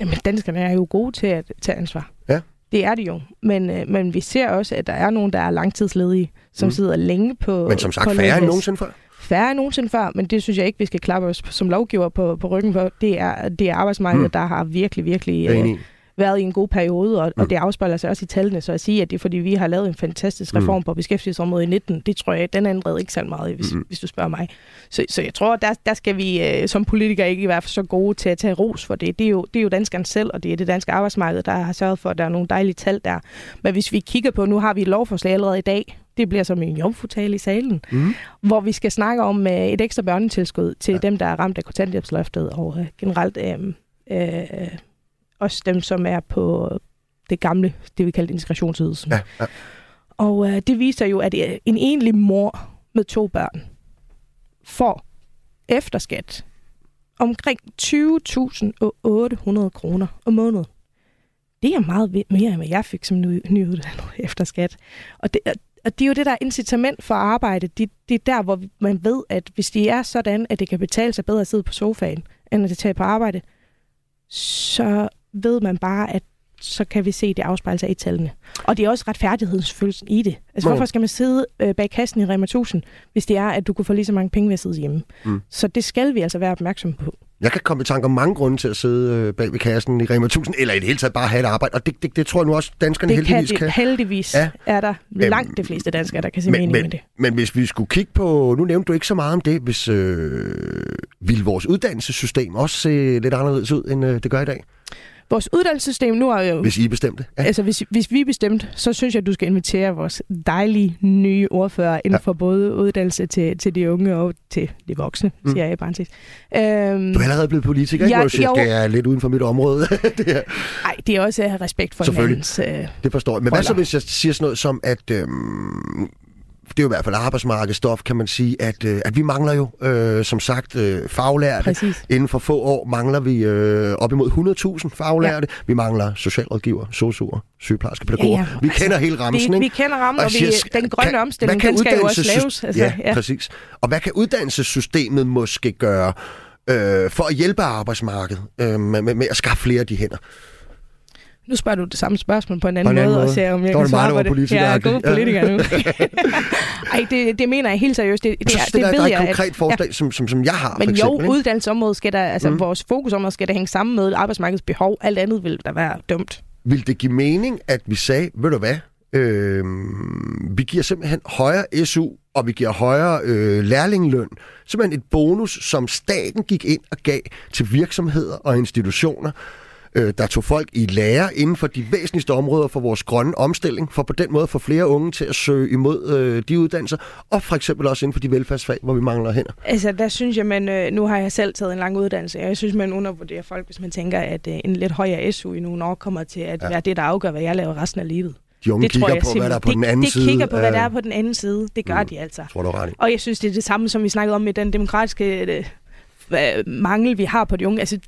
Jamen, danskerne er jo gode til at tage ansvar. Ja. Det er de jo. Men, øh, men vi ser også, at der er nogen, der er langtidsledige, som Mm. sidder længe på Men som sagt, færre end nogensinde før. Færre end nogensinde før, men det synes jeg ikke, vi skal klappe os som lovgiver på, på ryggen for. Det er, det er arbejdsmarkedet, Mm. der har virkelig, virkelig øh. Været i en god periode, og, Mm. og det afspejler sig også i tallene. Så at sige, at det er fordi, vi har lavet en fantastisk Mm. reform på beskæftigelsesområdet i 19, det tror jeg, den ændrede ikke så meget, hvis, Mm. mm. hvis du spørger mig. Så, så jeg tror, der, der skal vi øh, som politikere ikke være så gode til at tage ros for det. Det er, jo, det er jo danskerne selv, og det er det danske arbejdsmarked, der har sørget for, at der er nogle dejlige tal der. Men hvis vi kigger på, nu har vi et lovforslag allerede i dag, det bliver som en jomfrutale i salen, Mm. hvor vi skal snakke om øh, et ekstra børnetilskud til ja. dem, der er ramt af kontanthjælpsløftet, og øh, generelt øh, øh, også dem, som er på det gamle, det vi kalder integrationsydelsen. Ja, ja. Og øh, det viser jo, at øh, en enlig mor med to børn får efter skat omkring 20.800 kroner om måneden. Det er meget mere, end hvad jeg fik som ny- nyuddannet efter skat. Og det, og det er jo det, der er incitament for at arbejde. Det, det er der, hvor man ved, at hvis det er sådan, at det kan betale sig bedre at sidde på sofaen, end at tage på arbejde, så ved man bare, at så kan vi se, det afspejler sig i tallene. Og det er også retfærdighedsfølelsen i det. Altså, Nå. hvorfor skal man sidde øh, bag kassen i Rema 1000, hvis det er, at du kunne få lige så mange penge ved at sidde hjemme? Mm. Så det skal vi altså være opmærksom på. Jeg kan komme i tanke om mange grunde til at sidde øh, bag ved kassen i Rema 1000, eller i det hele taget bare have et arbejde, og det, det, det tror jeg nu også, danskerne Det kan heldigvis det, kan. heldigvis Ja. er der Øhm, langt de fleste danskere, der kan se men- mening men- med det. Men hvis vi skulle kigge på, nu nævnte du ikke så meget om det, hvis øh, ville vores uddannelsessystem også se lidt anderledes ud, end øh, det gør i dag, Vores uddannelsessystem nu er jo... hvis I bestemte? Ja. Altså, hvis, hvis vi er bestemt, så synes jeg, at du skal invitere vores dejlige nye ordfører inden Ja. for både uddannelse til, til de unge og til de voksne, Mm. siger jeg i parentes. Øhm, Du er allerede blevet politiker, ikke? Ja, jo. det er lidt uden for mit område. det, her. ej, det er også at have respekt for Selvfølgelig. hinandens... Øh, det forstår jeg. Men hvad så, Roller. hvis jeg siger sådan noget som, at... Øhm, det er jo i hvert fald arbejdsmarkedsstof, kan man sige, at, øh, at vi mangler jo, øh, som sagt, øh, faglærte. præcis. Inden for få år mangler vi øh, op imod 100.000 faglærte. Ja. Vi mangler socialrådgiver, sosuer, sygeplejersker, pædagoger. Ja, Ja. Vi kender hele ramsen, Vi, ikke? vi kender rammen, Og og, vi, siger, den grønne kan- omstilling, kan den skal jo også laves. Altså, ja, ja, præcis. Og hvad kan uddannelsessystemet måske gøre øh, for at hjælpe arbejdsmarkedet øh, med, med, med at skaffe flere af de hænder? Nu spørger du det samme spørgsmål på en anden, På en anden måde, måde. og ser, om jeg var kan svare på det. Jeg er god Ja. politiker nu. Ej, det, det mener jeg helt seriøst. Det, det, er, det, det der, ved der er jeg, et at- konkret forslag, ja. som, som, som jeg har, for Men eksempel. jo, ikke? uddannelsesområdet skal der, altså Mm. mm. vores fokusområde skal der hænge sammen med arbejdsmarkedets behov. Alt andet vil der være dumt. Vil det give mening, at vi sagde, ved du hvad, øh, vi giver simpelthen højere SU, og vi giver højere øh, lærlingeløn. Simpelthen et bonus, som staten gik ind og gav til virksomheder og institutioner, øh, der tog folk i lære inden for de væsentligste områder for vores grønne omstilling, for på den måde at få flere unge til at søge imod øh, de uddannelser, og for eksempel også inden for de velfærdsfag, hvor vi mangler hænder. Altså, der synes jeg, man, øh, nu har jeg selv taget en lang uddannelse, og jeg synes, man undervurderer folk, hvis man tænker, at øh, en lidt højere SU i nogle år kommer til at Ja. være det, der afgør, hvad jeg laver resten af livet. De unge det tror kigger jeg på, hvad der er på simpelthen- den anden det, side. Det kigger på, hvad der er på den anden side. Det gør Mm. de altså. Tror du ret. Og jeg synes, det er det samme, som vi snakkede om med den demokratiske øh, øh, mangel, vi har på de unge. Altså,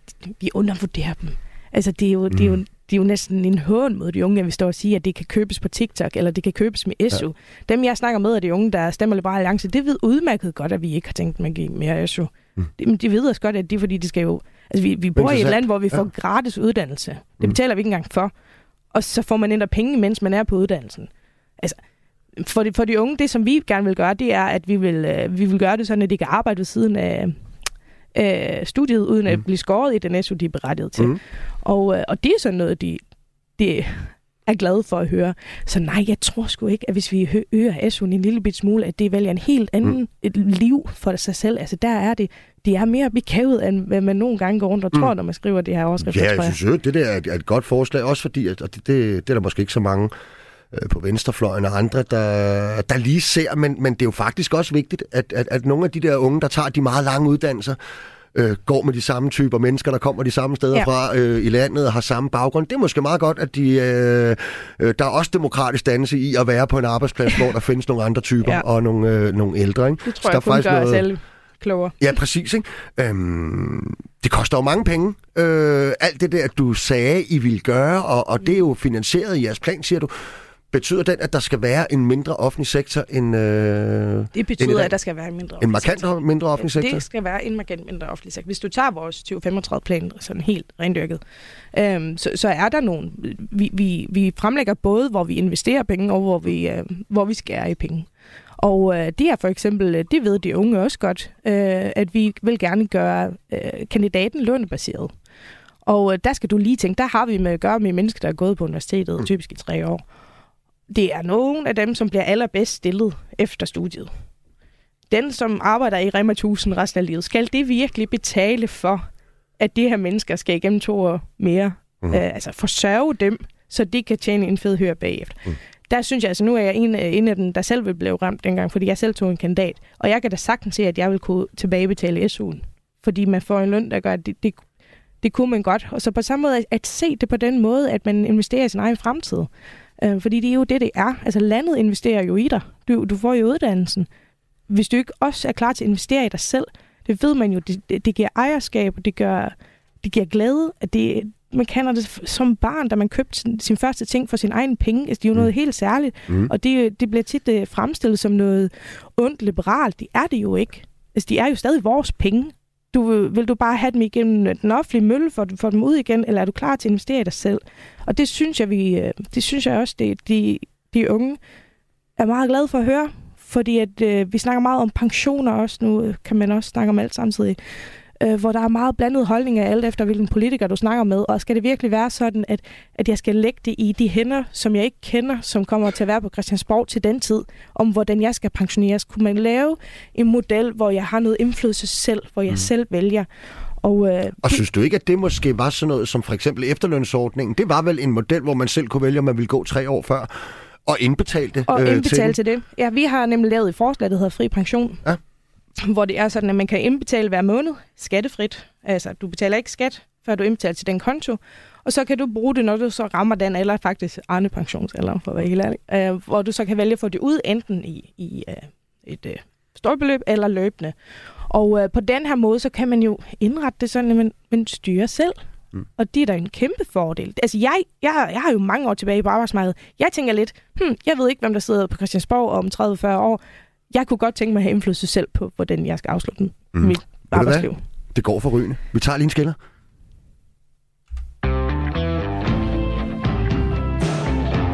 vi undervurderer dem. Altså, det er jo, mm. det er jo, det er jo næsten en hån mod de unge, at vi står og siger, at det kan købes på TikTok, eller det kan købes med SU. Ja. Dem, jeg snakker med, er de unge, der stemmer Liberale Alliance, det ved udmærket godt, at vi ikke har tænkt med at give mere SU. Mm. Mm. De, de ved også godt, at det er fordi, de skal jo... Altså, vi, vi bor i et land, hvor vi Ja. får gratis uddannelse. Det Mm. betaler vi ikke engang for. Og så får man endda penge, mens man er på uddannelsen. Altså, for de, for de unge, det som vi gerne vil gøre, det er, at vi vil, øh, vi vil gøre det sådan, at de kan arbejde ved siden af øh, studiet, uden at Mm. blive skåret i den SU, de er berettiget til. Mm. Mm. Og, øh, og det er sådan noget, de, de er glade for at høre. Så nej, jeg tror sgu ikke, at hvis vi øger SU'en en lille bit smule, at det vælger en helt anden Mm. mm. et liv for sig selv. Altså der er det, det er mere bekavet, end hvad man nogle gange går rundt og Mm. tror, når man skriver det her overskrifter, Ja, jeg jeg. synes jo, det der er et, er et godt forslag, også fordi, at, og det, det, det er der måske ikke så mange på venstrefløjen og andre, der, der lige ser, men, men det er jo faktisk også vigtigt, at, at, at nogle af de der unge, der tager de meget lange uddannelser, øh, går med de samme typer mennesker, der kommer de samme steder ja. Fra øh, i landet og har samme baggrund. Det er måske meget godt, at de, øh, øh, der er også demokratisk dannelse i at være på en arbejdsplads, hvor der findes nogle andre typer Ja. og nogle, øh, nogle ældre. Ikke? Det Så tror der jeg kun faktisk gør os noget- alle klogere. Ja, præcis. Ikke? Øhm, det koster jo mange penge. Øh, alt det der, du sagde, I ville gøre, og, og det er jo finansieret i jeres plan, siger du. Betyder den, at der skal være en mindre offentlig sektor end, øh, Det End betyder, dag. at der skal være en mindre en offentlig markant sektor. mindre offentlig sektor? Det skal være en markant mindre offentlig sektor. Hvis du tager vores 2035-plan sådan helt rendyrket, øhm, så, så er der nogle... Vi, vi, vi fremlægger både, hvor vi investerer penge, og hvor vi, øh, hvor vi skærer i penge. Og øh, det er for eksempel, øh, det ved de unge også godt, øh, at vi vil gerne gøre øh, kandidaten lånebaseret. Og øh, der skal du lige tænke, der har vi med at gøre med mennesker, der er gået på universitetet, Mm. typisk i tre år. Det er nogle af dem, som bliver allerbedst stillet efter studiet den, som arbejder i Rema 1000 resten af livet, skal det virkelig betale for, at de her mennesker skal igennem to år mere? Mm. Øh, altså forsørge dem, så de kan tjene en fed hør bagefter. Mm. Der synes jeg, altså nu er jeg en, af- en af dem, der selv vil blive ramt dengang, fordi jeg selv tog en kandidat. Og jeg kan da sagtens se, at jeg vil kunne tilbagebetale SU'en. Fordi man får en løn, der gør, at det, det, det kunne man godt. Og så på samme måde at, at se det på den måde, at man investerer i sin egen fremtid. Øh, fordi det er jo det, det er. Altså landet investerer jo i dig. Du, du får jo uddannelsen hvis du ikke også er klar til at investere i dig selv, det ved man jo, det, det, det giver ejerskab, det, gør, det giver glæde, at det, man kender det som barn, da man købte sin, sin første ting for sin egen penge. Altså, det er jo Mm. noget helt særligt, Mm. og det, det bliver tit uh, fremstillet som noget ondt liberalt. Det er det jo ikke. Altså, de er jo stadig vores penge. Du, vil- du bare have dem igennem den offentlige mølle for, for dem ud igen, eller er du klar til at investere i dig selv? Og det synes jeg, vi, øh, det synes jeg også, det, de, de unge er meget glade for at høre, fordi at, øh, vi snakker meget om pensioner også, nu øh, kan man også snakke om alt samtidig, øh, hvor der er meget blandede holdninger alt efter, hvilken politiker du snakker med, og skal det virkelig være sådan, at, at jeg skal lægge det i de hænder, som jeg ikke kender, som kommer til at være på Christiansborg til den tid, om hvordan jeg skal pensioneres? Kunne man lave en model, hvor jeg har noget indflydelse selv, hvor jeg Mm. selv vælger? Og, øh, Og synes du ikke, at det måske var sådan noget som for eksempel efterlønsordningen? Det var vel en model, hvor man selv kunne vælge, om man ville gå tre år før og indbetale det Og øh, indbetale til til det. Ja, vi har nemlig lavet et forslag, der hedder fri pension. Ja. Hvor det er sådan, at man kan indbetale hver måned skattefrit. Altså, du betaler ikke skat, før du indbetaler til den konto. Og så kan du bruge det, når du så rammer den alder, faktisk Arne pensionsalder, for at være helt ærlig. Øh, hvor du så kan vælge at få det ud enten i, i øh, et øh, stort beløb eller løbende. Og øh, på den her måde, så kan man jo indrette det sådan, at man, man styrer selv. Mm. Og det er da en kæmpe fordel. Altså, jeg, jeg, jeg har jo mange år tilbage på arbejdsmarkedet. Jeg tænker lidt, hmm, jeg ved ikke, hvem der sidder på Christiansborg om 30-40 år. Jeg kunne godt tænke mig at have indflydelse selv på, hvordan jeg skal afslutte Mm. mit arbejdsliv. Det går for rygende. Vi tager lige en skiller.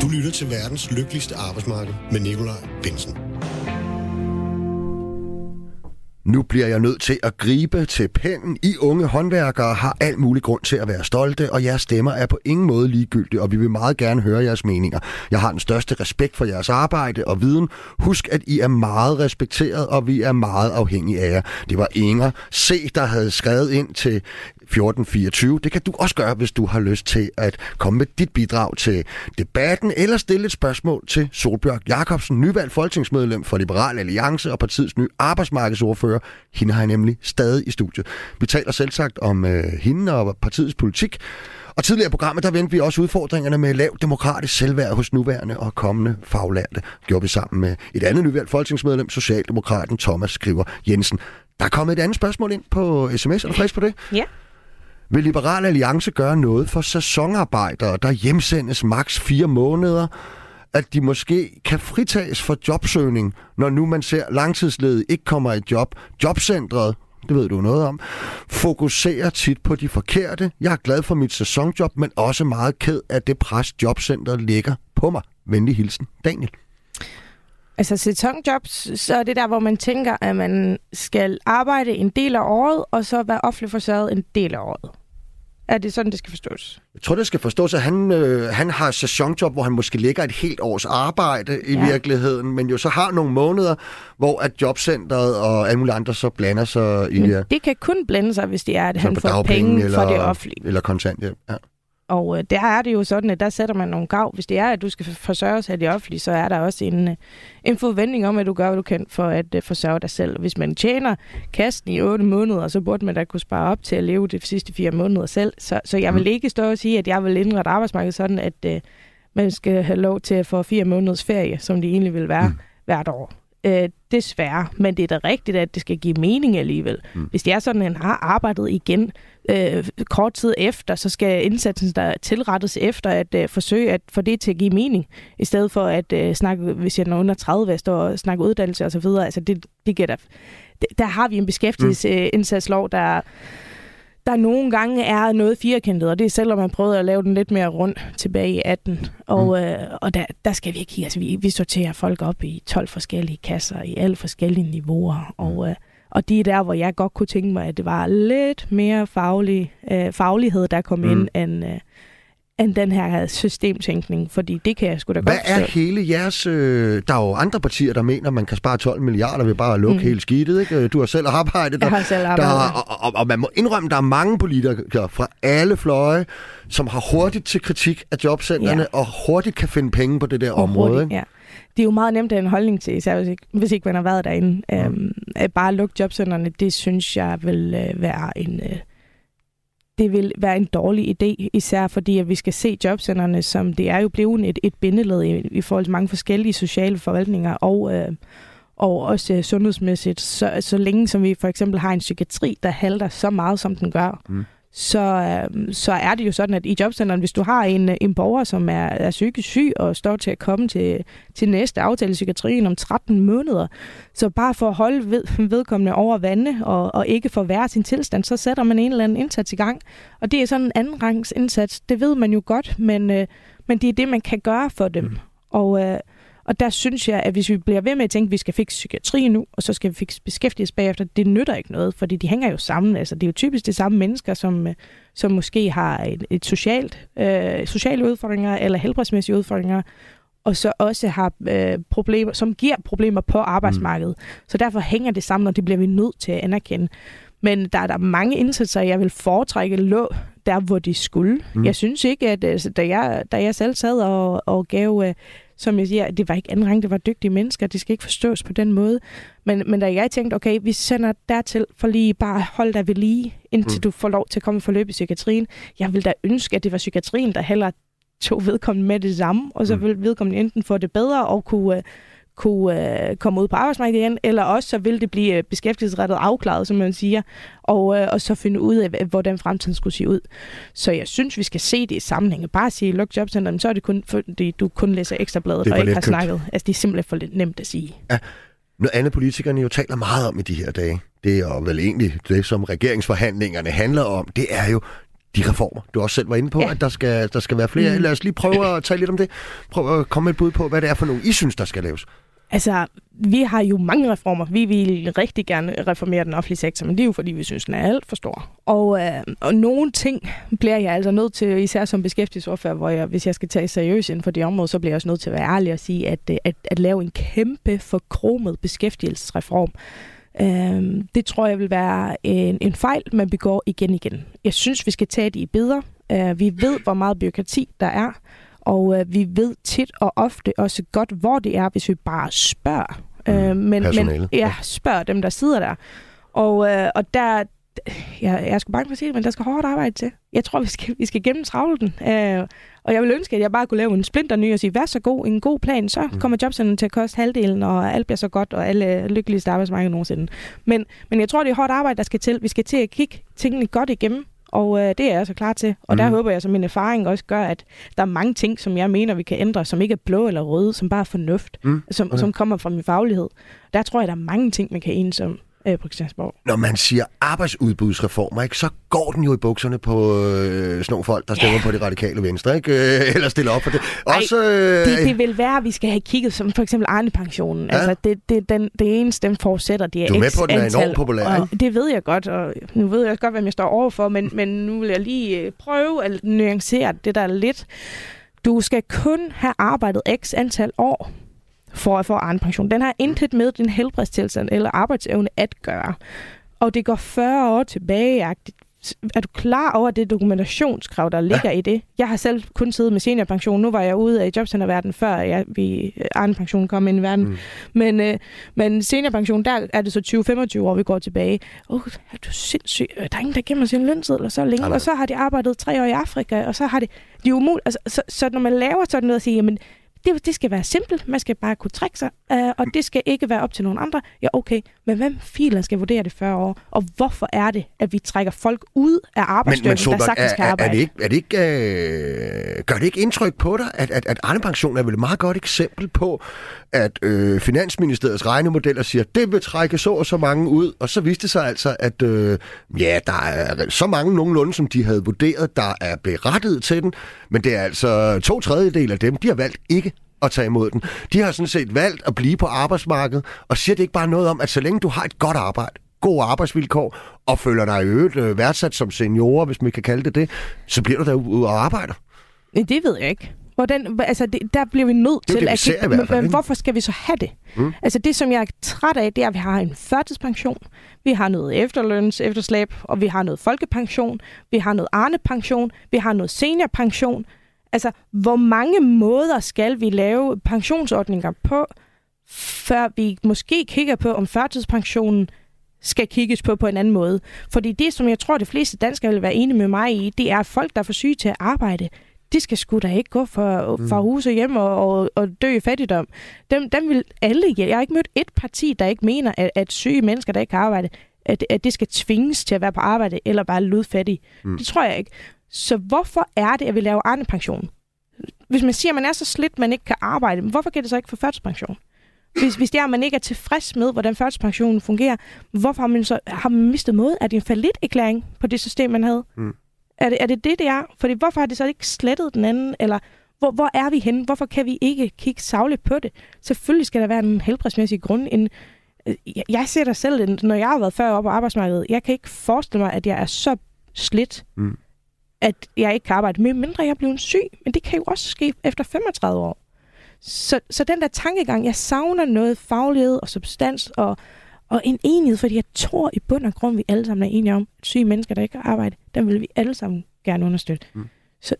Du lytter til verdens lykkeligste arbejdsmarked med Nikolaj Bensen. Nu bliver jeg nødt til at gribe til pennen. I unge håndværkere har alt mulig grund til at være stolte, og jeres stemmer er på ingen måde ligegyldige, og vi vil meget gerne høre jeres meninger. Jeg har den største respekt for jeres arbejde og viden. Husk, at I er meget respekteret, og vi er meget afhængige af jer. Det var Inger C., der havde skrevet ind til 1424. Det kan du også gøre, hvis du har lyst til at komme med dit bidrag til debatten, eller stille et spørgsmål til Solbjørg Jacobsen, nyvalgt folketingsmedlem for Liberal Alliance og partiets nye arbejdsmarkedsordfører. Hende har jeg nemlig stadig i studiet. Vi taler selv sagt om øh, hende og partiets politik. Og tidligere i programmet, der vendte vi også udfordringerne med lav demokratisk selvværd hos nuværende og kommende faglærte. Gjorde vi sammen med et andet nyvalgt folketingsmedlem, Socialdemokraten Thomas Skriver Jensen. Der er kommet et andet spørgsmål ind på sms. Er du frisk på det? Ja. Vil Liberal Alliance gøre noget for sæsonarbejdere, der hjemsendes maks 4 måneder, at de måske kan fritages for jobsøgning, når nu man ser langtidsledige ikke kommer i job. Jobcentret, det ved du noget om, fokuserer tit på de forkerte. Jeg er glad for mit sæsonjob, men også meget ked af det pres, jobcentret lægger på mig. Venlig hilsen, Daniel. Altså sæsonjobs, så er det der, hvor man tænker, at man skal arbejde en del af året, og så være offentlig forsørget en del af året. Er det sådan, det skal forstås? Jeg tror, det skal forstås, at han, øh, han har sæsonjob, hvor han måske ligger et helt års arbejde i Ja. virkeligheden, men jo så har nogle måneder, hvor at jobcentret og alle mulige andre så blander sig i Men det. det kan kun blande sig, hvis det er, at Så han får dagpenge penge eller, for det offentlige. Eller kontanthjælp. Ja. Og øh, der er det jo sådan, at der sætter man nogle gav. Hvis det er, at du skal forsørges af det offentlige, så er der også en, øh, en forventning om, at du gør, hvad du kan for at øh, forsørge dig selv. Hvis man tjener kassen i 8 måneder, så burde man da kunne spare op til at leve de sidste fire måneder selv. Så, så jeg vil ikke stå og sige, at jeg vil indrette arbejdsmarkedet sådan, at øh, man skal have lov til at få fire måneders ferie, som det egentlig vil være Mm. mm. hvert år. Øh, desværre, men det er da rigtigt, at det skal give mening alligevel. Mm. Mm. Hvis det er sådan, at han har arbejdet igen øh, kort tid efter, så skal indsatsen der tilrettes efter at øh, forsøge at få det til at give mening, i stedet for at øh, snakke, hvis jeg er under 30, jeg står og snakke uddannelse og så videre. Altså det, det giver der, der har vi en beskæftigelsesindsadslov, der der nogle gange er noget firkantet, og det er selvom man prøvede at lave den lidt mere rund tilbage i 18. Og, mm. øh, og der, der skal vi ikke altså vi, vi sorterer folk op i 12 forskellige kasser, i alle forskellige niveauer, og, øh, og det er der, hvor jeg godt kunne tænke mig, at det var lidt mere faglig, øh, faglighed, der kom Mm. ind, end, øh, end den her systemtænkning, fordi det kan jeg sgu da Hvad godt er forstå. hele jeres... Øh, der er jo andre partier, der mener, at man kan spare 12 milliarder ved bare at lukke mm. Hele skidtet. Ikke? Du har selv arbejdet der. Jeg har selv Der, arbejdet. og, og, og man må indrømme, der er mange politikere fra alle fløje, som har hurtigt til kritik af jobcentrene, Ja. og hurtigt kan finde penge på det der Og område. hurtigt, Ikke? Ja. Det er jo meget nemt at have en holdning til, især hvis ikke, hvis ikke man har været derinde. Mm. Øhm, at bare lukke jobcentrene, det synes jeg vil øh, være en... Øh, det vil være en dårlig idé, især fordi at vi skal se jobcentrene som, det er jo blevet et, et bindeled i, i forhold til mange forskellige sociale forvaltninger og, øh, og også øh, sundhedsmæssigt. Så, så længe som vi for eksempel har en psykiatri, der halter så meget, som den gør, Mm. Så, øh, så er det jo sådan, at i jobcenteren, hvis du har en, øh, en borger, som er, er psykisk syg og står til at komme til, til næste aftale i psykiatrien om 13 måneder, så bare for at holde ved, vedkommende over vande og, og ikke forværre sin tilstand, så sætter man en eller anden indsats i gang. Og det er sådan en anden rangs indsats. Det ved man jo godt, men, øh, men det er det, man kan gøre for dem. Mm. Og, øh, og der synes jeg, at hvis vi bliver ved med at tænke, at vi skal fikse psykiatri nu, og så skal vi fikse beskæftigelse bagefter, det nytter ikke noget, fordi de hænger jo sammen. Altså, det er jo typisk de samme mennesker, som, øh, som måske har et, et socialt, øh, sociale udfordringer eller helbredsmæssige udfordringer, og så også har øh, problemer, som giver problemer på arbejdsmarkedet. Mm. Så derfor hænger det sammen, og det bliver vi nødt til at anerkende. Men der er der mange indsatser, jeg vil foretrække lå der, hvor de skulle. Mm. Jeg synes ikke, at øh, da jeg, da jeg selv sad og, og gav, øh, som jeg siger, det var ikke anden rang, det var dygtige mennesker, det skal ikke forstås på den måde. Men, men da jeg tænkte, okay, vi sender dertil for lige bare hold dig ved lige, indtil Mm. du får lov til at komme i forløb i psykiatrien. Jeg vil da ønske, at det var psykiatrien, der heller tog vedkommende med det samme, og så Mm. vil vedkommende enten få det bedre og kunne, øh, kunne øh, komme ud på arbejdsmarkedet igen, eller også så vil det blive øh, beskæftigelsesrettet afklaret, som man siger, og, øh, og så finde ud af, hvordan fremtiden skulle se ud. Så jeg synes, vi skal se det i sammenhæng. Bare sige, luk jobcenteren, så er det kun, fordi du kun læser ekstrabladet Det og ikke har letkøbt. snakket. Altså, det er simpelthen for lidt nemt at sige. Noget andet politikerne jo taler meget om i de her dage, det er vel egentlig det, som regeringsforhandlingerne handler om, det er jo de reformer. Du også selv var inde på, ja. at der skal, der skal være flere. Mm. Lad os lige prøve at tale lidt om det. Prøv at komme med et bud på, hvad det er for nogle, I synes, der skal laves. Altså, vi har jo mange reformer. Vi vil rigtig gerne reformere den offentlige sektor, men det er jo fordi, vi synes, den er alt for stor. Og, øh, og nogle ting bliver jeg altså nødt til, især som beskæftigelsesordfører, hvor jeg, hvis jeg skal tage seriøst inden for de områder, så bliver jeg også nødt til at være ærlig og sige, at, øh, at, at lave en kæmpe forkromet beskæftigelsesreform, øh, det tror jeg vil være en, en fejl, man begår igen igen. Jeg synes, vi skal tage det i bedre. Øh, vi ved, hvor meget byråkrati der er. Og øh, vi ved tit og ofte også godt, hvor det er, hvis vi bare spørger. Mm, øh, men, men ja, spørger dem, der sidder der. Og, øh, og der, jeg, jeg skal bange for at sige det, men der skal hårdt arbejde til. Jeg tror, vi skal, vi skal gennemtravle den. Øh, og jeg vil ønske, at jeg bare kunne lave en splinter ny og sige, vær så god, en god plan, så mm. kommer jobcenteren til at koste halvdelen, og alt bliver så godt, og alle lykkeligste arbejdsmarked nogensinde. Men, men jeg tror, det er hårdt arbejde, der skal til. Vi skal til at kigge tingene godt igennem, og øh, det er jeg så klar til. Og mm. der håber jeg, at min erfaring også gør, at der er mange ting, som jeg mener, vi kan ændre, som ikke er blå eller røde, som bare er fornuft, mm. som, okay. som kommer fra min faglighed. Der tror jeg, der er mange ting, man kan enes om øh, på Christiansborg. Når man siger arbejdsudbudsreformer, ikke, så går den jo i bukserne på øh, sådan nogle folk, der stemmer yeah. på det radikale venstre, ikke? Øh, eller stiller op for det. Ej, Også, øh, det, det vil være, at vi skal have kigget som for eksempel Arne-pensionen. Ja. Altså, det, det, den, det eneste, den forudsætter, det er Du er med på, at den er enormt populær, og Det ved jeg godt, og nu ved jeg også godt, hvem jeg står overfor, men, men nu vil jeg lige øh, prøve at nuancere det der lidt. Du skal kun have arbejdet x antal år for at få egen pension. Den har intet med din helbredstilstand eller arbejdsevne at gøre. Og det går 40 år tilbage. Er du klar over det dokumentationskrav, der ligger ja. i det? Jeg har selv kun siddet med seniorpension. Nu var jeg ude af jobcenterverdenen, før jeg, vi, egen pension kom ind i verden. Mm. Men, øh, men seniorpension, der er det så 20-25 år, vi går tilbage. Åh, oh, er du sindssyg? Der er ingen, der gemmer sin lønseddel så længe. Og så har de arbejdet tre år i Afrika, og så har de... De er umuligt. Altså, så, så, når man laver sådan noget og siger, jamen, det, det skal være simpelt. Man skal bare kunne trække sig, øh, og det skal ikke være op til nogen andre. Ja, okay, men hvem filer skal vurdere det 40 år? Og hvorfor er det, at vi trækker folk ud af arbejdsstyrken, der sagtens kan arbejde? Er, det ikke, er det ikke, øh, gør det ikke indtryk på dig, at, at, at Arne Pension er vel et meget godt eksempel på, at øh, Finansministeriets regnemodeller siger, at det vil trække så og så mange ud, og så viste det sig altså, at øh, ja, der er så mange nogenlunde, som de havde vurderet, der er berettiget til den, men det er altså to tredjedel af dem, de har valgt ikke at tage imod den. De har sådan set valgt at blive på arbejdsmarkedet, og siger det ikke bare noget om, at så længe du har et godt arbejde, gode arbejdsvilkår, og føler dig i øvrigt øh, værdsat som seniorer, hvis man kan kalde det det, så bliver du derude og arbejder. Det ved jeg ikke. Hvordan, altså det, der bliver vi nødt til det, at kigge, men, men hvorfor skal vi så have det? Mm. Altså det, som jeg er træt af, det er, at vi har en førtidspension, vi har noget efterløns, efterslæb, og vi har noget folkepension, vi har noget arnepension, vi har noget seniorpension, Altså, hvor mange måder skal vi lave pensionsordninger på, før vi måske kigger på, om førtidspensionen skal kigges på på en anden måde. Fordi det, som jeg tror, de fleste danskere vil være enige med mig i, det er, at folk, der er for syge til at arbejde, de skal sgu da ikke gå for, for mm. hus og hjem og, og, og dø i fattigdom. Dem, dem vil alle Jeg har ikke mødt et parti, der ikke mener, at, at syge mennesker, der ikke kan arbejde, at, at det skal tvinges til at være på arbejde eller bare ludfattige. Mm. Det tror jeg ikke. Så hvorfor er det, at vi laver Arne-pension? Hvis man siger, at man er så slidt, man ikke kan arbejde, hvorfor kan det så ikke få førtidspension? Hvis, hvis det er, at man ikke er tilfreds med, hvordan førtidspensionen fungerer, hvorfor har man så har man mistet måde? Er det en falit erklæring på det system, man havde? Mm. Er, det, er det det, det er? Fordi hvorfor har det så ikke slettet den anden? Eller hvor, hvor er vi henne? Hvorfor kan vi ikke kigge savligt på det? Selvfølgelig skal der være en helbredsmæssig grund. En, jeg ser dig selv, når jeg har været før op på arbejdsmarkedet, jeg kan ikke forestille mig, at jeg er så slidt, mm at jeg ikke kan arbejde med, mindre jeg bliver syg. Men det kan jo også ske efter 35 år. Så, så den der tankegang, jeg savner noget faglighed og substans og, og en enighed, fordi jeg tror i bund og grund, vi alle sammen er enige om, at syge mennesker, der ikke har arbejde, den vil vi alle sammen gerne understøtte. Mm. Så,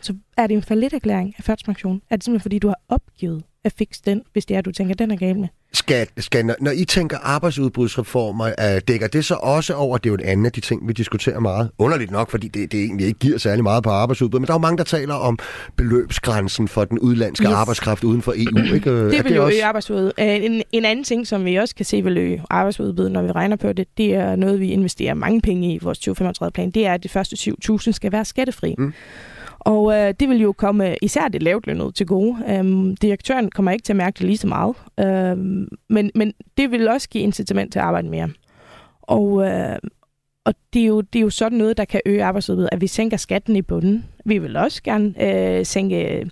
så er det en for lidt erklæring af førtidspension? Er det simpelthen, fordi du har opgivet at fikse den, hvis det er, du tænker, den er galt med? Skal, skal, når, når I tænker arbejdsudbudsreformer, øh, dækker det så også over, det er jo en anden af de ting, vi diskuterer meget. Underligt nok, fordi det, det egentlig ikke giver særlig meget på arbejdsudbud, men der er jo mange, der taler om beløbsgrænsen for den udlandske yes. arbejdskraft uden for EU. Ikke? Det vil det jo også... øge arbejdsudbuddet. En, en anden ting, som vi også kan se vil øge arbejdsudbuddet, når vi regner på det, det er noget, vi investerer mange penge i i vores 2035-plan, det er, at de første 7.000 skal være skattefri. Mm. Og øh, det vil jo komme øh, især det lavt lønnet til gode. Øhm, direktøren kommer ikke til at mærke det lige så meget. Øhm, men, men det vil også give incitament til at arbejde mere. Og, øh, og det, er jo, det er jo sådan noget, der kan øge arbejdsudbuddet, at vi sænker skatten i bunden. Vi vil også gerne øh, sænke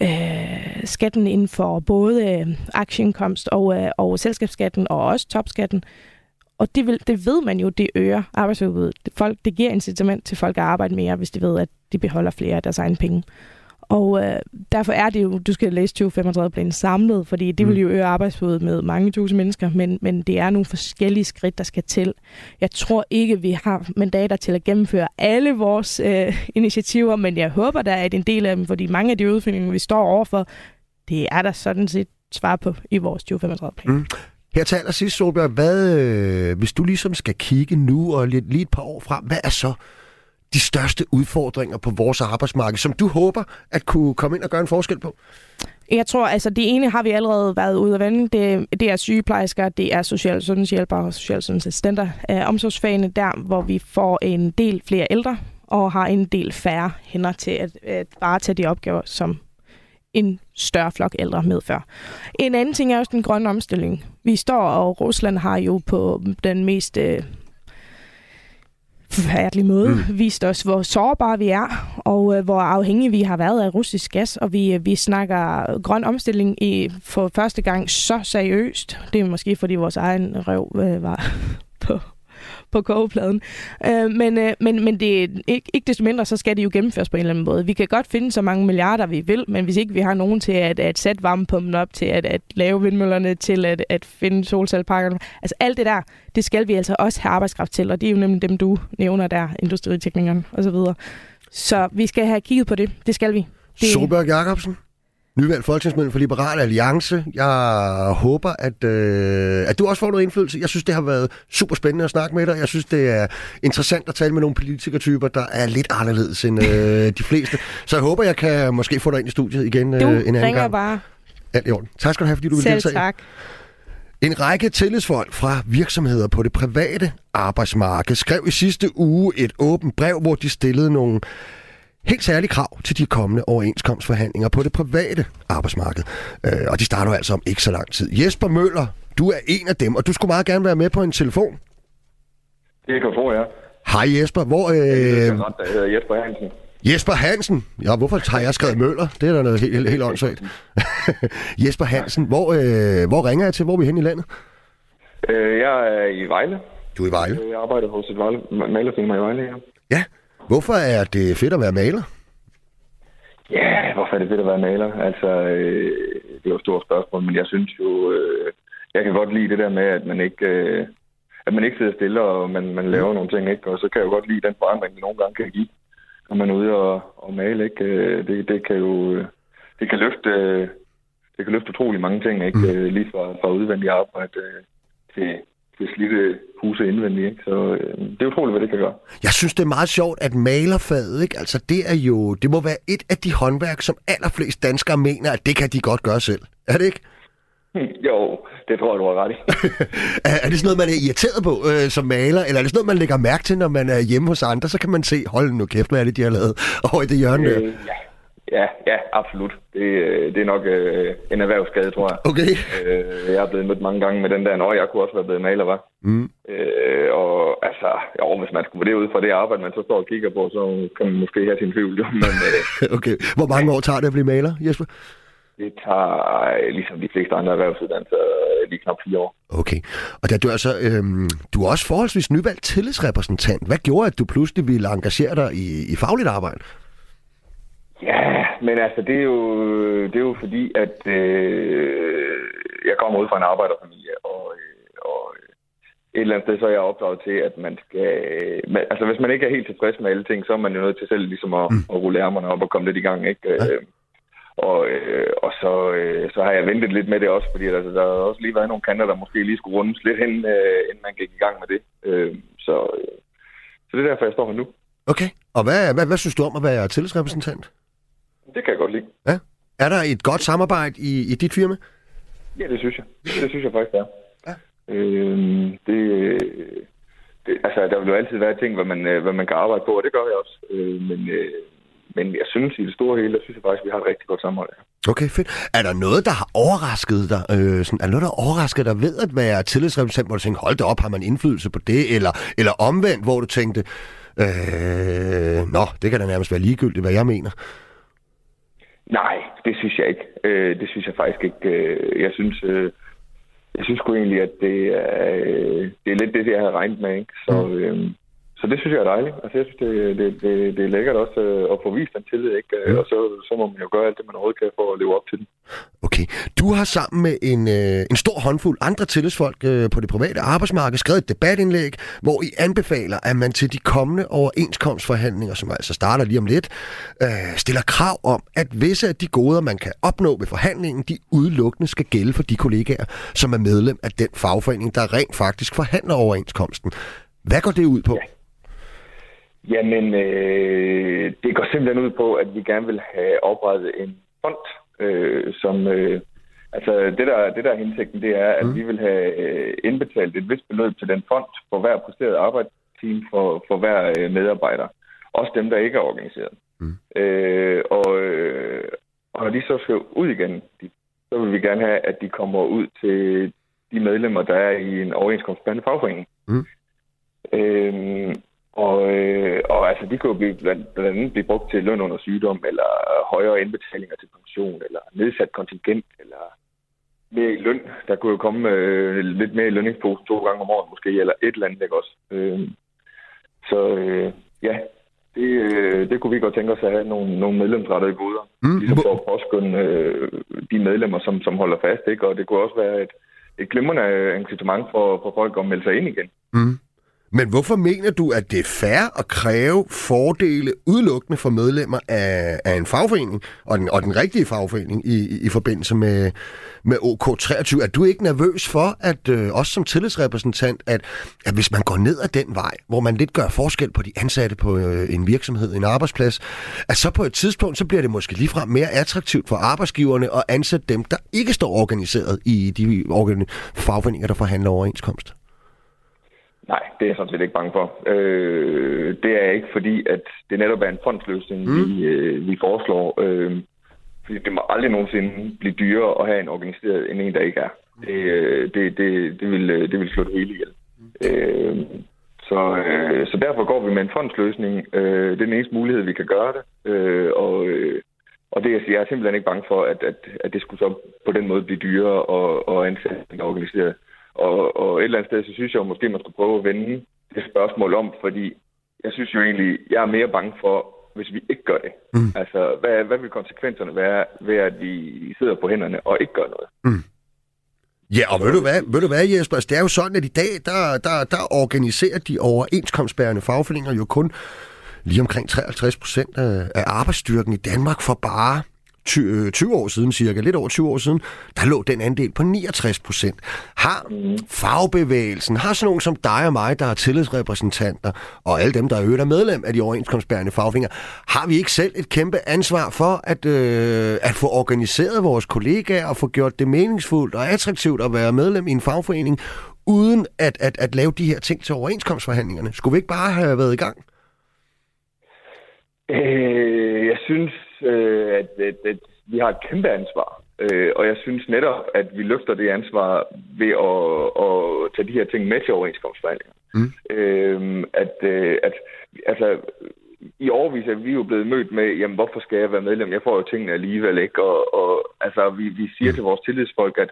øh, skatten inden for både øh, aktieindkomst og, øh, og selskabsskatten og også topskatten. Og det, vil, det ved man jo, det øger arbejdsudbuddet. Folk, det giver incitament til folk at arbejde mere, hvis de ved, at de beholder flere af deres egne penge. Og øh, derfor er det jo, du skal læse 2035-planen samlet, fordi det vil mm. jo øge arbejdsudbuddet med mange tusind mennesker, men, men det er nogle forskellige skridt, der skal til. Jeg tror ikke, vi har mandater til at gennemføre alle vores øh, initiativer, men jeg håber da, at en del af dem, fordi mange af de udfordringer, vi står overfor, det er der sådan set svar på i vores 2035-plan. Mm. Her til allersidst, Solberg, hvad, øh, hvis du ligesom skal kigge nu og lige, lige et par år frem, hvad er så de største udfordringer på vores arbejdsmarked, som du håber at kunne komme ind og gøre en forskel på? Jeg tror, altså det ene har vi allerede været ude at vende. Det, det er sygeplejersker, det er social sundhedshjælpere og social sundhedsassistenter. Øh, omsorgsfagene der, hvor vi får en del flere ældre og har en del færre hænder til at, at bare tage de opgaver, som en større flok ældre medfør. En anden ting er også den grønne omstilling. Vi står, og Rusland har jo på den mest øh, forfærdelig måde mm. vist os, hvor sårbare vi er, og øh, hvor afhængige vi har været af russisk gas, og vi, øh, vi snakker grøn omstilling i, for første gang så seriøst. Det er måske, fordi vores egen røv øh, var på på kogepladen. Øh, men, øh, men, men det er ikke, ikke desto mindre, så skal det jo gennemføres på en eller anden måde. Vi kan godt finde så mange milliarder, vi vil, men hvis ikke vi har nogen til at, at sætte varmepumpen op, til at, at lave vindmøllerne, til at, at finde solcelleparkerne, altså alt det der, det skal vi altså også have arbejdskraft til, og det er jo nemlig dem, du nævner der, industriteknikeren osv. Så vi skal have kigget på det. Det skal vi. Det... Solberg Jacobsen? Nyvalgt folketingsmedlem for Liberal Alliance. Jeg håber, at, øh, at du også får noget indflydelse. Jeg synes, det har været super spændende at snakke med dig. Jeg synes, det er interessant at tale med nogle politikertyper, der er lidt anderledes end øh, de fleste. Så jeg håber, jeg kan måske få dig ind i studiet igen øh, en anden ringer gang. bare. Alt i orden. Tak skal du have, fordi du vil Selv deltage. tak. En række tillidsfolk fra virksomheder på det private arbejdsmarked skrev i sidste uge et åbent brev, hvor de stillede nogle helt særlige krav til de kommende overenskomstforhandlinger på det private arbejdsmarked. Øh, og de starter altså om ikke så lang tid. Jesper Møller, du er en af dem, og du skulle meget gerne være med på en telefon. Det kan få, ja. Hej Jesper, hvor... Øh... Jeg Øh, ret, der hedder Jesper Hansen. Jesper Hansen. Ja, hvorfor har jeg skrevet Møller? Det er da noget helt, helt, helt åndssvagt. Jesper Hansen, hvor, øh, hvor ringer jeg til? Hvor er vi hen i landet? Øh, jeg er i Vejle. Du er i Vejle. Jeg arbejder hos et malerfirma i Vejle, ja. Ja. Hvorfor er det fedt at være maler? Ja, hvorfor er det fedt at være maler? Altså, øh, det er jo et stort spørgsmål, men jeg synes jo, øh, jeg kan godt lide det der med, at man ikke, øh, at man ikke sidder stille, og man, man laver nogle ting, ikke? Og så kan jeg jo godt lide den forandring, det nogle gange kan give, når man er ude og, og male, ikke? Øh, Det, det kan jo, øh, det kan løfte, øh, det kan løfte utrolig mange ting, ikke? Mm. Lige fra, fra udvendig arbejde til, til slidte huse indvendigt, ikke? Så øh, det er utroligt, hvad det kan gøre. Jeg synes, det er meget sjovt, at malerfaget, ikke? Altså, det er jo, det må være et af de håndværk, som allerflest danskere mener, at det kan de godt gøre selv. Er det ikke? Jo, det tror jeg, du har ret i. er, det sådan noget, man er irriteret på øh, som maler, eller er det sådan noget, man lægger mærke til, når man er hjemme hos andre, så kan man se, hold nu kæft, hvad er det, de har lavet over i det hjørne der? Øh, ja. Ja, ja, absolut. Det, øh, det er nok øh, en erhvervsskade, tror jeg. Okay. Øh, jeg er blevet mødt mange gange med den der, når jeg kunne også være blevet maler, var. Mm. Øh, og altså, jo, hvis man skulle vurdere ud fra det arbejde, man så står og kigger på, så kan man måske have sin tvivl, jo. Men øh, Okay. Hvor mange år tager det at blive maler, Jesper? det tager, øh, ligesom de fleste andre erhvervsuddannelser, øh, lige knap fire år. Okay. Og da du er altså, øhm, du er også forholdsvis nyvalgt tillidsrepræsentant. Hvad gjorde, at du pludselig ville engagere dig i, i fagligt arbejde? Ja, men altså, det er jo, det er jo fordi, at øh, jeg kommer ud fra en arbejderfamilie, og, øh, og øh, et eller andet sted, så er jeg opdraget til, at man skal... Øh, man, altså, hvis man ikke er helt tilfreds med alle ting, så er man jo nødt til selv ligesom at, mm. at rulle ærmerne op og komme lidt i gang, ikke? Ja. Øh, og, øh, og så, øh, så har jeg ventet lidt med det også, fordi altså, der har også lige været nogle kanter, der måske lige skulle rundes lidt hen, øh, inden man gik i gang med det. Øh, så, øh, så det er derfor, jeg står her nu. Okay. Og hvad, hvad, hvad synes du om at være tillidsrepræsentant? Det kan jeg godt lide. Ja. Er der et godt samarbejde i, i dit firma? Ja, det synes jeg. Det synes jeg faktisk, det er. Ja. Øhm, det, det, altså, der vil jo altid være ting, hvad man, øh, hvad man kan arbejde på, og det gør jeg også. Øh, men, øh, men jeg synes, i det store hele, der synes jeg faktisk, vi har et rigtig godt samarbejde. Okay, fedt. Er der noget, der har overrasket dig? Øh, sådan, er der noget, der har overrasket dig ved at være tillidsrepræsentant, hvor du tænkte, hold da op, har man indflydelse på det? Eller, eller omvendt, hvor du tænkte, øh, nå, det kan da nærmest være ligegyldigt, hvad jeg mener. Nej, det synes jeg ikke. Øh, det synes jeg faktisk ikke. Øh, jeg synes, øh, jeg synes sgu egentlig, at det er, øh, det er lidt det, jeg havde regnet med. Ikke? Så, øh, så det synes jeg er dejligt. Altså, jeg synes, det, det, det, det er lækkert også øh, at få vist den tillid, ikke? Mm. Og så, så må man jo gøre alt det, man overhovedet kan for at leve op til den. Okay. Du har sammen med en, øh, en stor håndfuld andre tillidsfolk øh, på det private arbejdsmarked skrevet et debatindlæg, hvor I anbefaler, at man til de kommende overenskomstforhandlinger, som altså starter lige om lidt, øh, stiller krav om, at visse af de goder, man kan opnå ved forhandlingen, de udelukkende skal gælde for de kollegaer, som er medlem af den fagforening, der rent faktisk forhandler overenskomsten. Hvad går det ud på? Ja. Jamen, øh, det går simpelthen ud på, at vi gerne vil have oprettet en fond, øh, som... Øh, altså, det der, det der er hensigten, det er, at mm. vi vil have øh, indbetalt et vist beløb til den fond for hver præsteret arbejdsteam for, for hver øh, medarbejder. Også dem, der ikke er organiseret. Mm. Øh, og, øh, og når de så skal ud igen, de, så vil vi gerne have, at de kommer ud til de medlemmer, der er i en overenskomstbærende fagforening. Mm. Øh, og, øh, og altså, de kunne jo blive, blandt, blandt andet blive brugt til løn under sygdom, eller højere indbetalinger til pension, eller nedsat kontingent, eller mere i løn. Der kunne jo komme øh, lidt mere i lønningspose to gange om året måske, eller et eller andet, ikke også? Øh, så øh, ja, det, øh, det kunne vi godt tænke os at have nogle, nogle medlemsrettede goder. Mm. Ligesom for at påskynde øh, de medlemmer, som, som holder fast, ikke? Og det kunne også være et, et glimrende incitament for, for folk at melde sig ind igen. Mm. Men hvorfor mener du, at det er fair at kræve fordele udelukkende for medlemmer af, af en fagforening, og den, og den rigtige fagforening i, i, i forbindelse med, med OK23? Er du ikke nervøs for, at øh, også som tillidsrepræsentant, at, at hvis man går ned ad den vej, hvor man lidt gør forskel på de ansatte på øh, en virksomhed, en arbejdsplads, at så på et tidspunkt, så bliver det måske ligefrem mere attraktivt for arbejdsgiverne at ansætte dem, der ikke står organiseret i de fagforeninger, der forhandler overenskomst? Nej, det er jeg sådan set ikke bange for. Øh, det er jeg ikke, fordi at det netop er en fondsløsning, mm. vi, øh, vi foreslår. Øh, fordi det må aldrig nogensinde blive dyrere at have en organiseret end en, der ikke er. Det, øh, det, det, det, vil, øh, det vil slå det hele ihjel. Mm. Øh, så, øh, så derfor går vi med en fondsløsning. Øh, det er den eneste mulighed, vi kan gøre det. Øh, og, øh, og det, jeg siger, jeg er simpelthen ikke bange for, at, at, at det skulle så på den måde blive dyrere at, at ansætte en organiseret. Og, og et eller andet sted, så synes jeg jo måske, man skulle prøve at vende det spørgsmål om, fordi jeg synes jo egentlig, jeg er mere bange for, hvis vi ikke gør det. Mm. Altså, hvad, hvad vil konsekvenserne være ved, at vi sidder på hænderne og ikke gør noget? Mm. Ja, og ved du hvad, ved du hvad Jesper? Altså, det er jo sådan, at i dag, der, der, der organiserer de overenskomstbærende fagforeninger jo kun lige omkring 53 procent af, af arbejdsstyrken i Danmark for bare 20, 20 øh, år siden cirka, lidt over 20 år siden, der lå den andel på 69 procent. Har fagbevægelsen, har sådan nogen som dig og mig, der er tillidsrepræsentanter, og alle dem, der er øvrigt er medlem af de overenskomstbærende fagfinger, har vi ikke selv et kæmpe ansvar for at, øh, at få organiseret vores kollegaer og få gjort det meningsfuldt og attraktivt at være medlem i en fagforening, uden at, at, at lave de her ting til overenskomstforhandlingerne? Skulle vi ikke bare have været i gang? Øh, jeg synes, øh, at, at, at vi har et kæmpe ansvar. Øh, og jeg synes netop, at vi løfter det ansvar ved at, at tage de her ting med til overenskomstforhandlinger. Mm. Øh, at, øh, at altså, i årvis er vi jo blevet mødt med, jamen hvorfor skal jeg være medlem? Jeg får jo tingene alligevel ikke. Og, og altså, vi, vi siger mm. til vores tillidsfolk, at,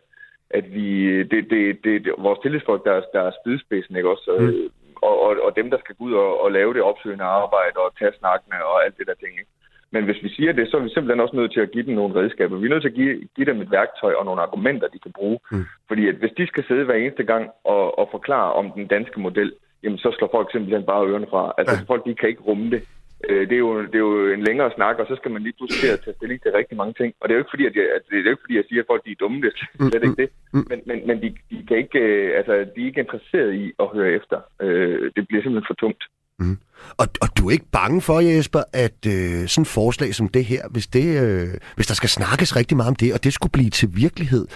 at vi, det, det, det, vores tillidsfolk, der, der er spydspidsen, ikke også? Mm. Og, og, og dem, der skal gå ud og, og lave det opsøgende arbejde og tage snakkene og alt det der ting. Ikke? Men hvis vi siger det, så er vi simpelthen også nødt til at give dem nogle redskaber. Vi er nødt til at give, give dem et værktøj og nogle argumenter, de kan bruge. Mm. Fordi at hvis de skal sidde hver eneste gang og, og forklare om den danske model, jamen så slår folk simpelthen bare ørerne fra. Altså ja. folk, de kan ikke rumme det. Øh, det, er jo, det er jo en længere snak, og så skal man lige pludselig til at tage stilling til rigtig mange ting. Og det er jo ikke fordi, at jeg, at det er jo ikke fordi, jeg siger, at folk de er dumme. Det er mm, slet ikke det. Mm, men, men, men de, de, kan ikke, øh, altså, de er ikke interesseret i at høre efter. Øh, det bliver simpelthen for tungt. Mm. Og, og du er ikke bange for, Jesper, at øh, sådan et forslag som det her, hvis, det, øh, hvis der skal snakkes rigtig meget om det, og det skulle blive til virkelighed,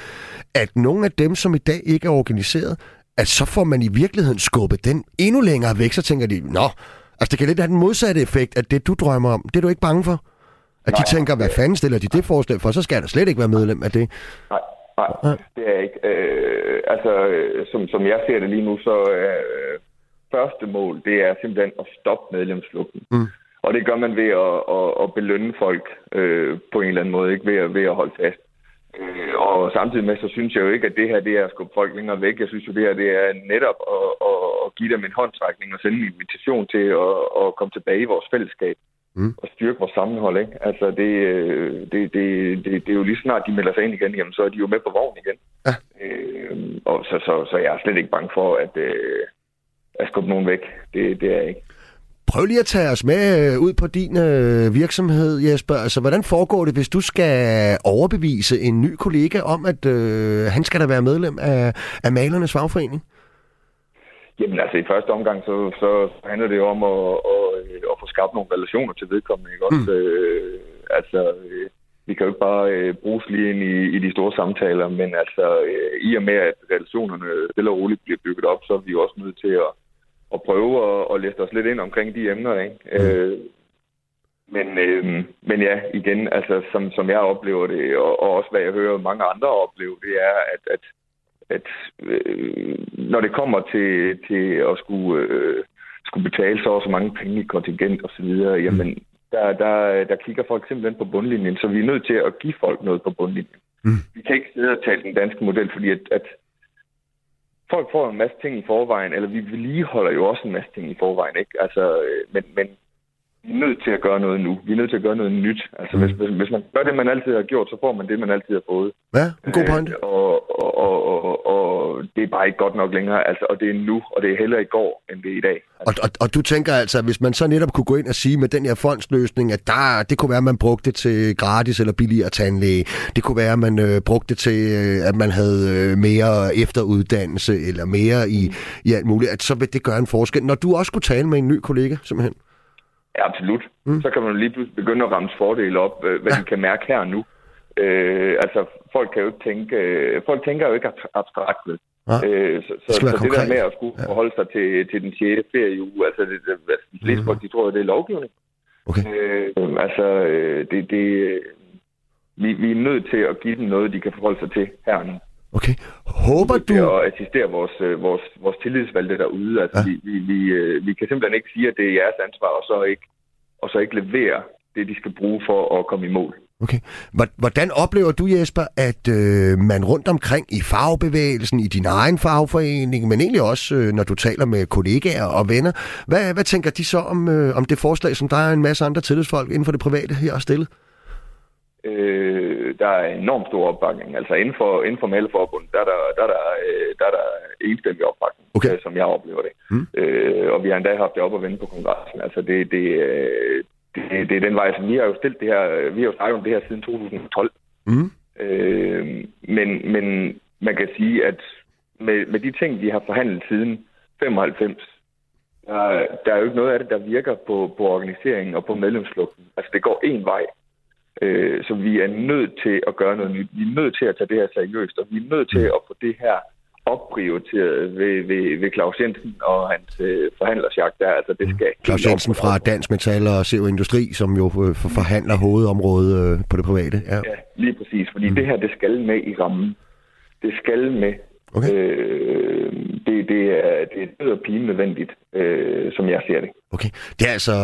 at nogle af dem, som i dag ikke er organiseret, at så får man i virkeligheden skubbet den endnu længere væk, så tænker de, nå, altså det kan lidt have den modsatte effekt, at det du drømmer om, det er du ikke bange for? At de Nej, tænker, hvad fanden stiller de det forslag for, så skal da slet ikke være medlem af det. Nej, nej, det er ikke. Øh, altså, som, som jeg ser det lige nu, så øh, første mål, det er simpelthen at stoppe medlemsflugten. Mm. Og det gør man ved at, at, at belønne folk øh, på en eller anden måde, ikke ved at, ved at holde fast. Øh, og samtidig med, så synes jeg jo ikke, at det her det er at skubbe folk længere væk. Jeg synes jo, det her det er netop at, at, at give dem en håndtrækning og sende en invitation til at, at komme tilbage i vores fællesskab Mm. og styrke vores sammenhold. Ikke? Altså, det, øh, det, det, det, det er jo lige snart, de melder sig ind igen, jamen, så er de jo med på vognen igen. Ja. Øh, og så, så, så jeg er slet ikke bange for at, øh, at skubbe nogen væk. Det, det er jeg ikke. Prøv lige at tage os med øh, ud på din øh, virksomhed, Jesper. Altså, hvordan foregår det, hvis du skal overbevise en ny kollega om, at øh, han skal da være medlem af, af malernes fagforening? Jamen altså, i første omgang, så, så handler det jo om at, at, at få skabt nogle relationer til vedkommende, ikke også? Mm. Øh, altså, øh, vi kan jo ikke bare øh, bruges lige ind i, i de store samtaler, men altså, øh, i og med, at relationerne stille og roligt bliver bygget op, så er vi jo også nødt til at, at prøve at, at læse os lidt ind omkring de emner, ikke? Mm. Øh, men, øh, men ja, igen, altså, som, som jeg oplever det, og, og også hvad jeg hører mange andre opleve, det er, at, at at øh, når det kommer til, til at skulle, øh, skulle betale så og så mange penge i kontingent og så videre, jamen, der, der, der kigger folk simpelthen på bundlinjen, så vi er nødt til at give folk noget på bundlinjen. Mm. Vi kan ikke sidde og tale den danske model, fordi at, at folk får en masse ting i forvejen, eller vi vedligeholder jo også en masse ting i forvejen, ikke? Altså, øh, men, men vi er nødt til at gøre noget nu. Vi er nødt til at gøre noget nyt. Altså, Mm. hvis, hvis, hvis man gør det, man altid har gjort, så får man det, man altid har fået. Ja, en god pointe. Øh, og, og, og, og, og det er bare ikke godt nok længere. Altså, og det er nu, og det er heller i går, end det er i dag. Og, og, og du tænker altså, at hvis man så netop kunne gå ind og sige med den her fondsløsning, at der, det kunne være, at man brugte det til gratis eller billigere tandlæge. Det kunne være, at man øh, brugte det til, øh, at man havde øh, mere efteruddannelse eller mere i, i alt muligt. At så vil det gøre en forskel. Når du også kunne tale med en ny kollega, simpelthen. Ja, absolut. Mm. Så kan man jo lige pludselig begynde at ramme fordele op, øh, hvad Ja. de kan mærke her og nu. Øh, altså, folk kan jo ikke tænke... Øh, folk tænker jo ikke abs- abstrakt, vel? Ja. Øh, så, så, Det så det der med at skulle Ja. forholde sig til, til den 6. ferieuge, altså det, det, altså, de fleste Mhm. folk, de tror, at det er lovgivning. Okay. Øh, altså, øh, det, det, vi, vi er nødt til at give dem noget, de kan forholde sig til her nu. Okay. Håber du... at assistere vores, øh, vores, vores tillidsvalgte derude. Altså, Ja. vi, vi, vi, øh, vi kan simpelthen ikke sige, at det er jeres ansvar, og så ikke, og så ikke levere det, de skal bruge for at komme i mål. Okay. Hvor- Hvordan oplever du, Jesper, at øh, man rundt omkring i fagbevægelsen, i din egen fagforening, men egentlig også, øh, når du taler med kollegaer og venner, hvad, hvad tænker de så om, øh, om det forslag, som der er en masse andre tillidsfolk inden for det private her har stillet? Øh, der er enormt stor opbakning. Altså inden for, inden for Malerforbundet, der er der, der, er der, øh, der, er der enstemmig opbakning, Okay. øh, som jeg oplever det. Mm. Øh, og vi har endda haft det op at vende på kongressen. Altså det, det, øh, det, det er den vej. Altså, vi har jo stillet det her, vi har jo snakket om det her siden 2012. Mm. Øh, men, men man kan sige, at med, med de ting, vi har forhandlet siden 95, der, der er jo ikke noget af det, der virker på, på organiseringen og på medlemsflugten. Altså, det går en vej. Øh, så vi er nødt til at gøre noget nyt. Vi er nødt til at tage det her seriøst, og vi er nødt til at få det her opprioriteret ved, ved, ved Claus Jensen og hans øh, forhandlersjagt der. Altså, det skal Mm. Claus helt op Jensen fra. Dansk Metal og CO Industri, som jo øh, for- forhandler hovedområdet øh, på det private. Ja. Ja, lige præcis. Fordi mm. det her, det skal med i rammen. Det skal med. Okay. Øh, det, det, er, det er død og pine nødvendigt, øh, som jeg ser det. Okay. Det er altså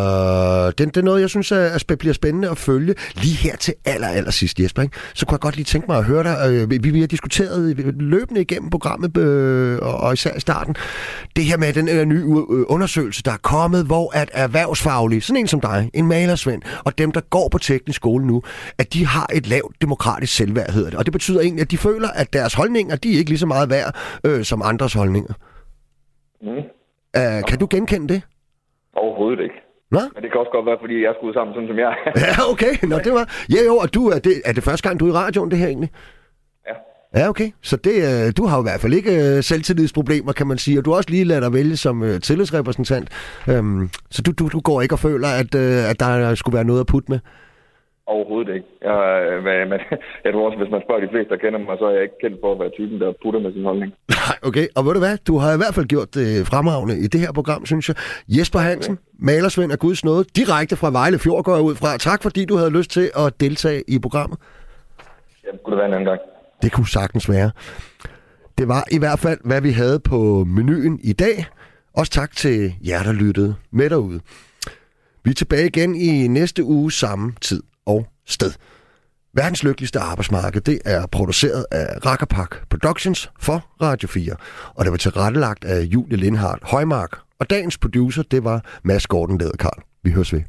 det, det er noget, jeg synes spæ- bliver spændende at følge. Lige her til aller, aller sidst, Jesper, ikke? så kunne jeg godt lige tænke mig at høre dig. Øh, vi, vi har diskuteret løbende igennem programmet, øh, og, især i starten, det her med den her nye øh, undersøgelse, der er kommet, hvor at erhvervsfaglige, sådan en som dig, en malersvend, og dem, der går på teknisk skole nu, at de har et lavt demokratisk selvværd, hedder det. Og det betyder egentlig, at de føler, at deres holdninger, de er ikke lige så meget værd øh, som andres holdninger. Mm. Uh, kan du genkende det? Overhovedet ikke. Nå? Men det kan også godt være, fordi jeg er skruet sammen, sådan som jeg er. Ja, okay. Nå, det var... Ja, jo, og du, er, det, er det første gang, du er i radioen, det her egentlig? Ja. Ja, okay. Så det, øh, du har jo i hvert fald ikke øh, selvtillidsproblemer, kan man sige, og du har også lige ladet dig vælge som øh, tillidsrepræsentant. Øhm, så du, du, du går ikke og føler, at, øh, at der skulle være noget at putte med? Overhovedet ikke. Jeg, hvad, men, jeg tror også, hvis man spørger de fleste, der kender mig, så er jeg ikke kendt for at være typen, der putter med sin holdning. Nej, okay. Og ved du hvad? Du har i hvert fald gjort det fremragende i det her program, synes jeg. Jesper Hansen, malersvend af Guds nåde, direkte fra Vejle Fjord går jeg ud fra. Tak fordi du havde lyst til at deltage i programmet. Ja, kunne det være en anden gang. Det kunne sagtens være. Det var i hvert fald, hvad vi havde på menuen i dag. Også tak til jer, der lyttede med derude. Vi er tilbage igen i næste uge samme tid og sted. Verdens lykkeligste arbejdsmarked, det er produceret af Rakkerpak Productions for Radio 4, og det var tilrettelagt af Julie Lindhardt Højmark, og dagens producer, det var Mads Gordon Lederkarl. Vi høres ved.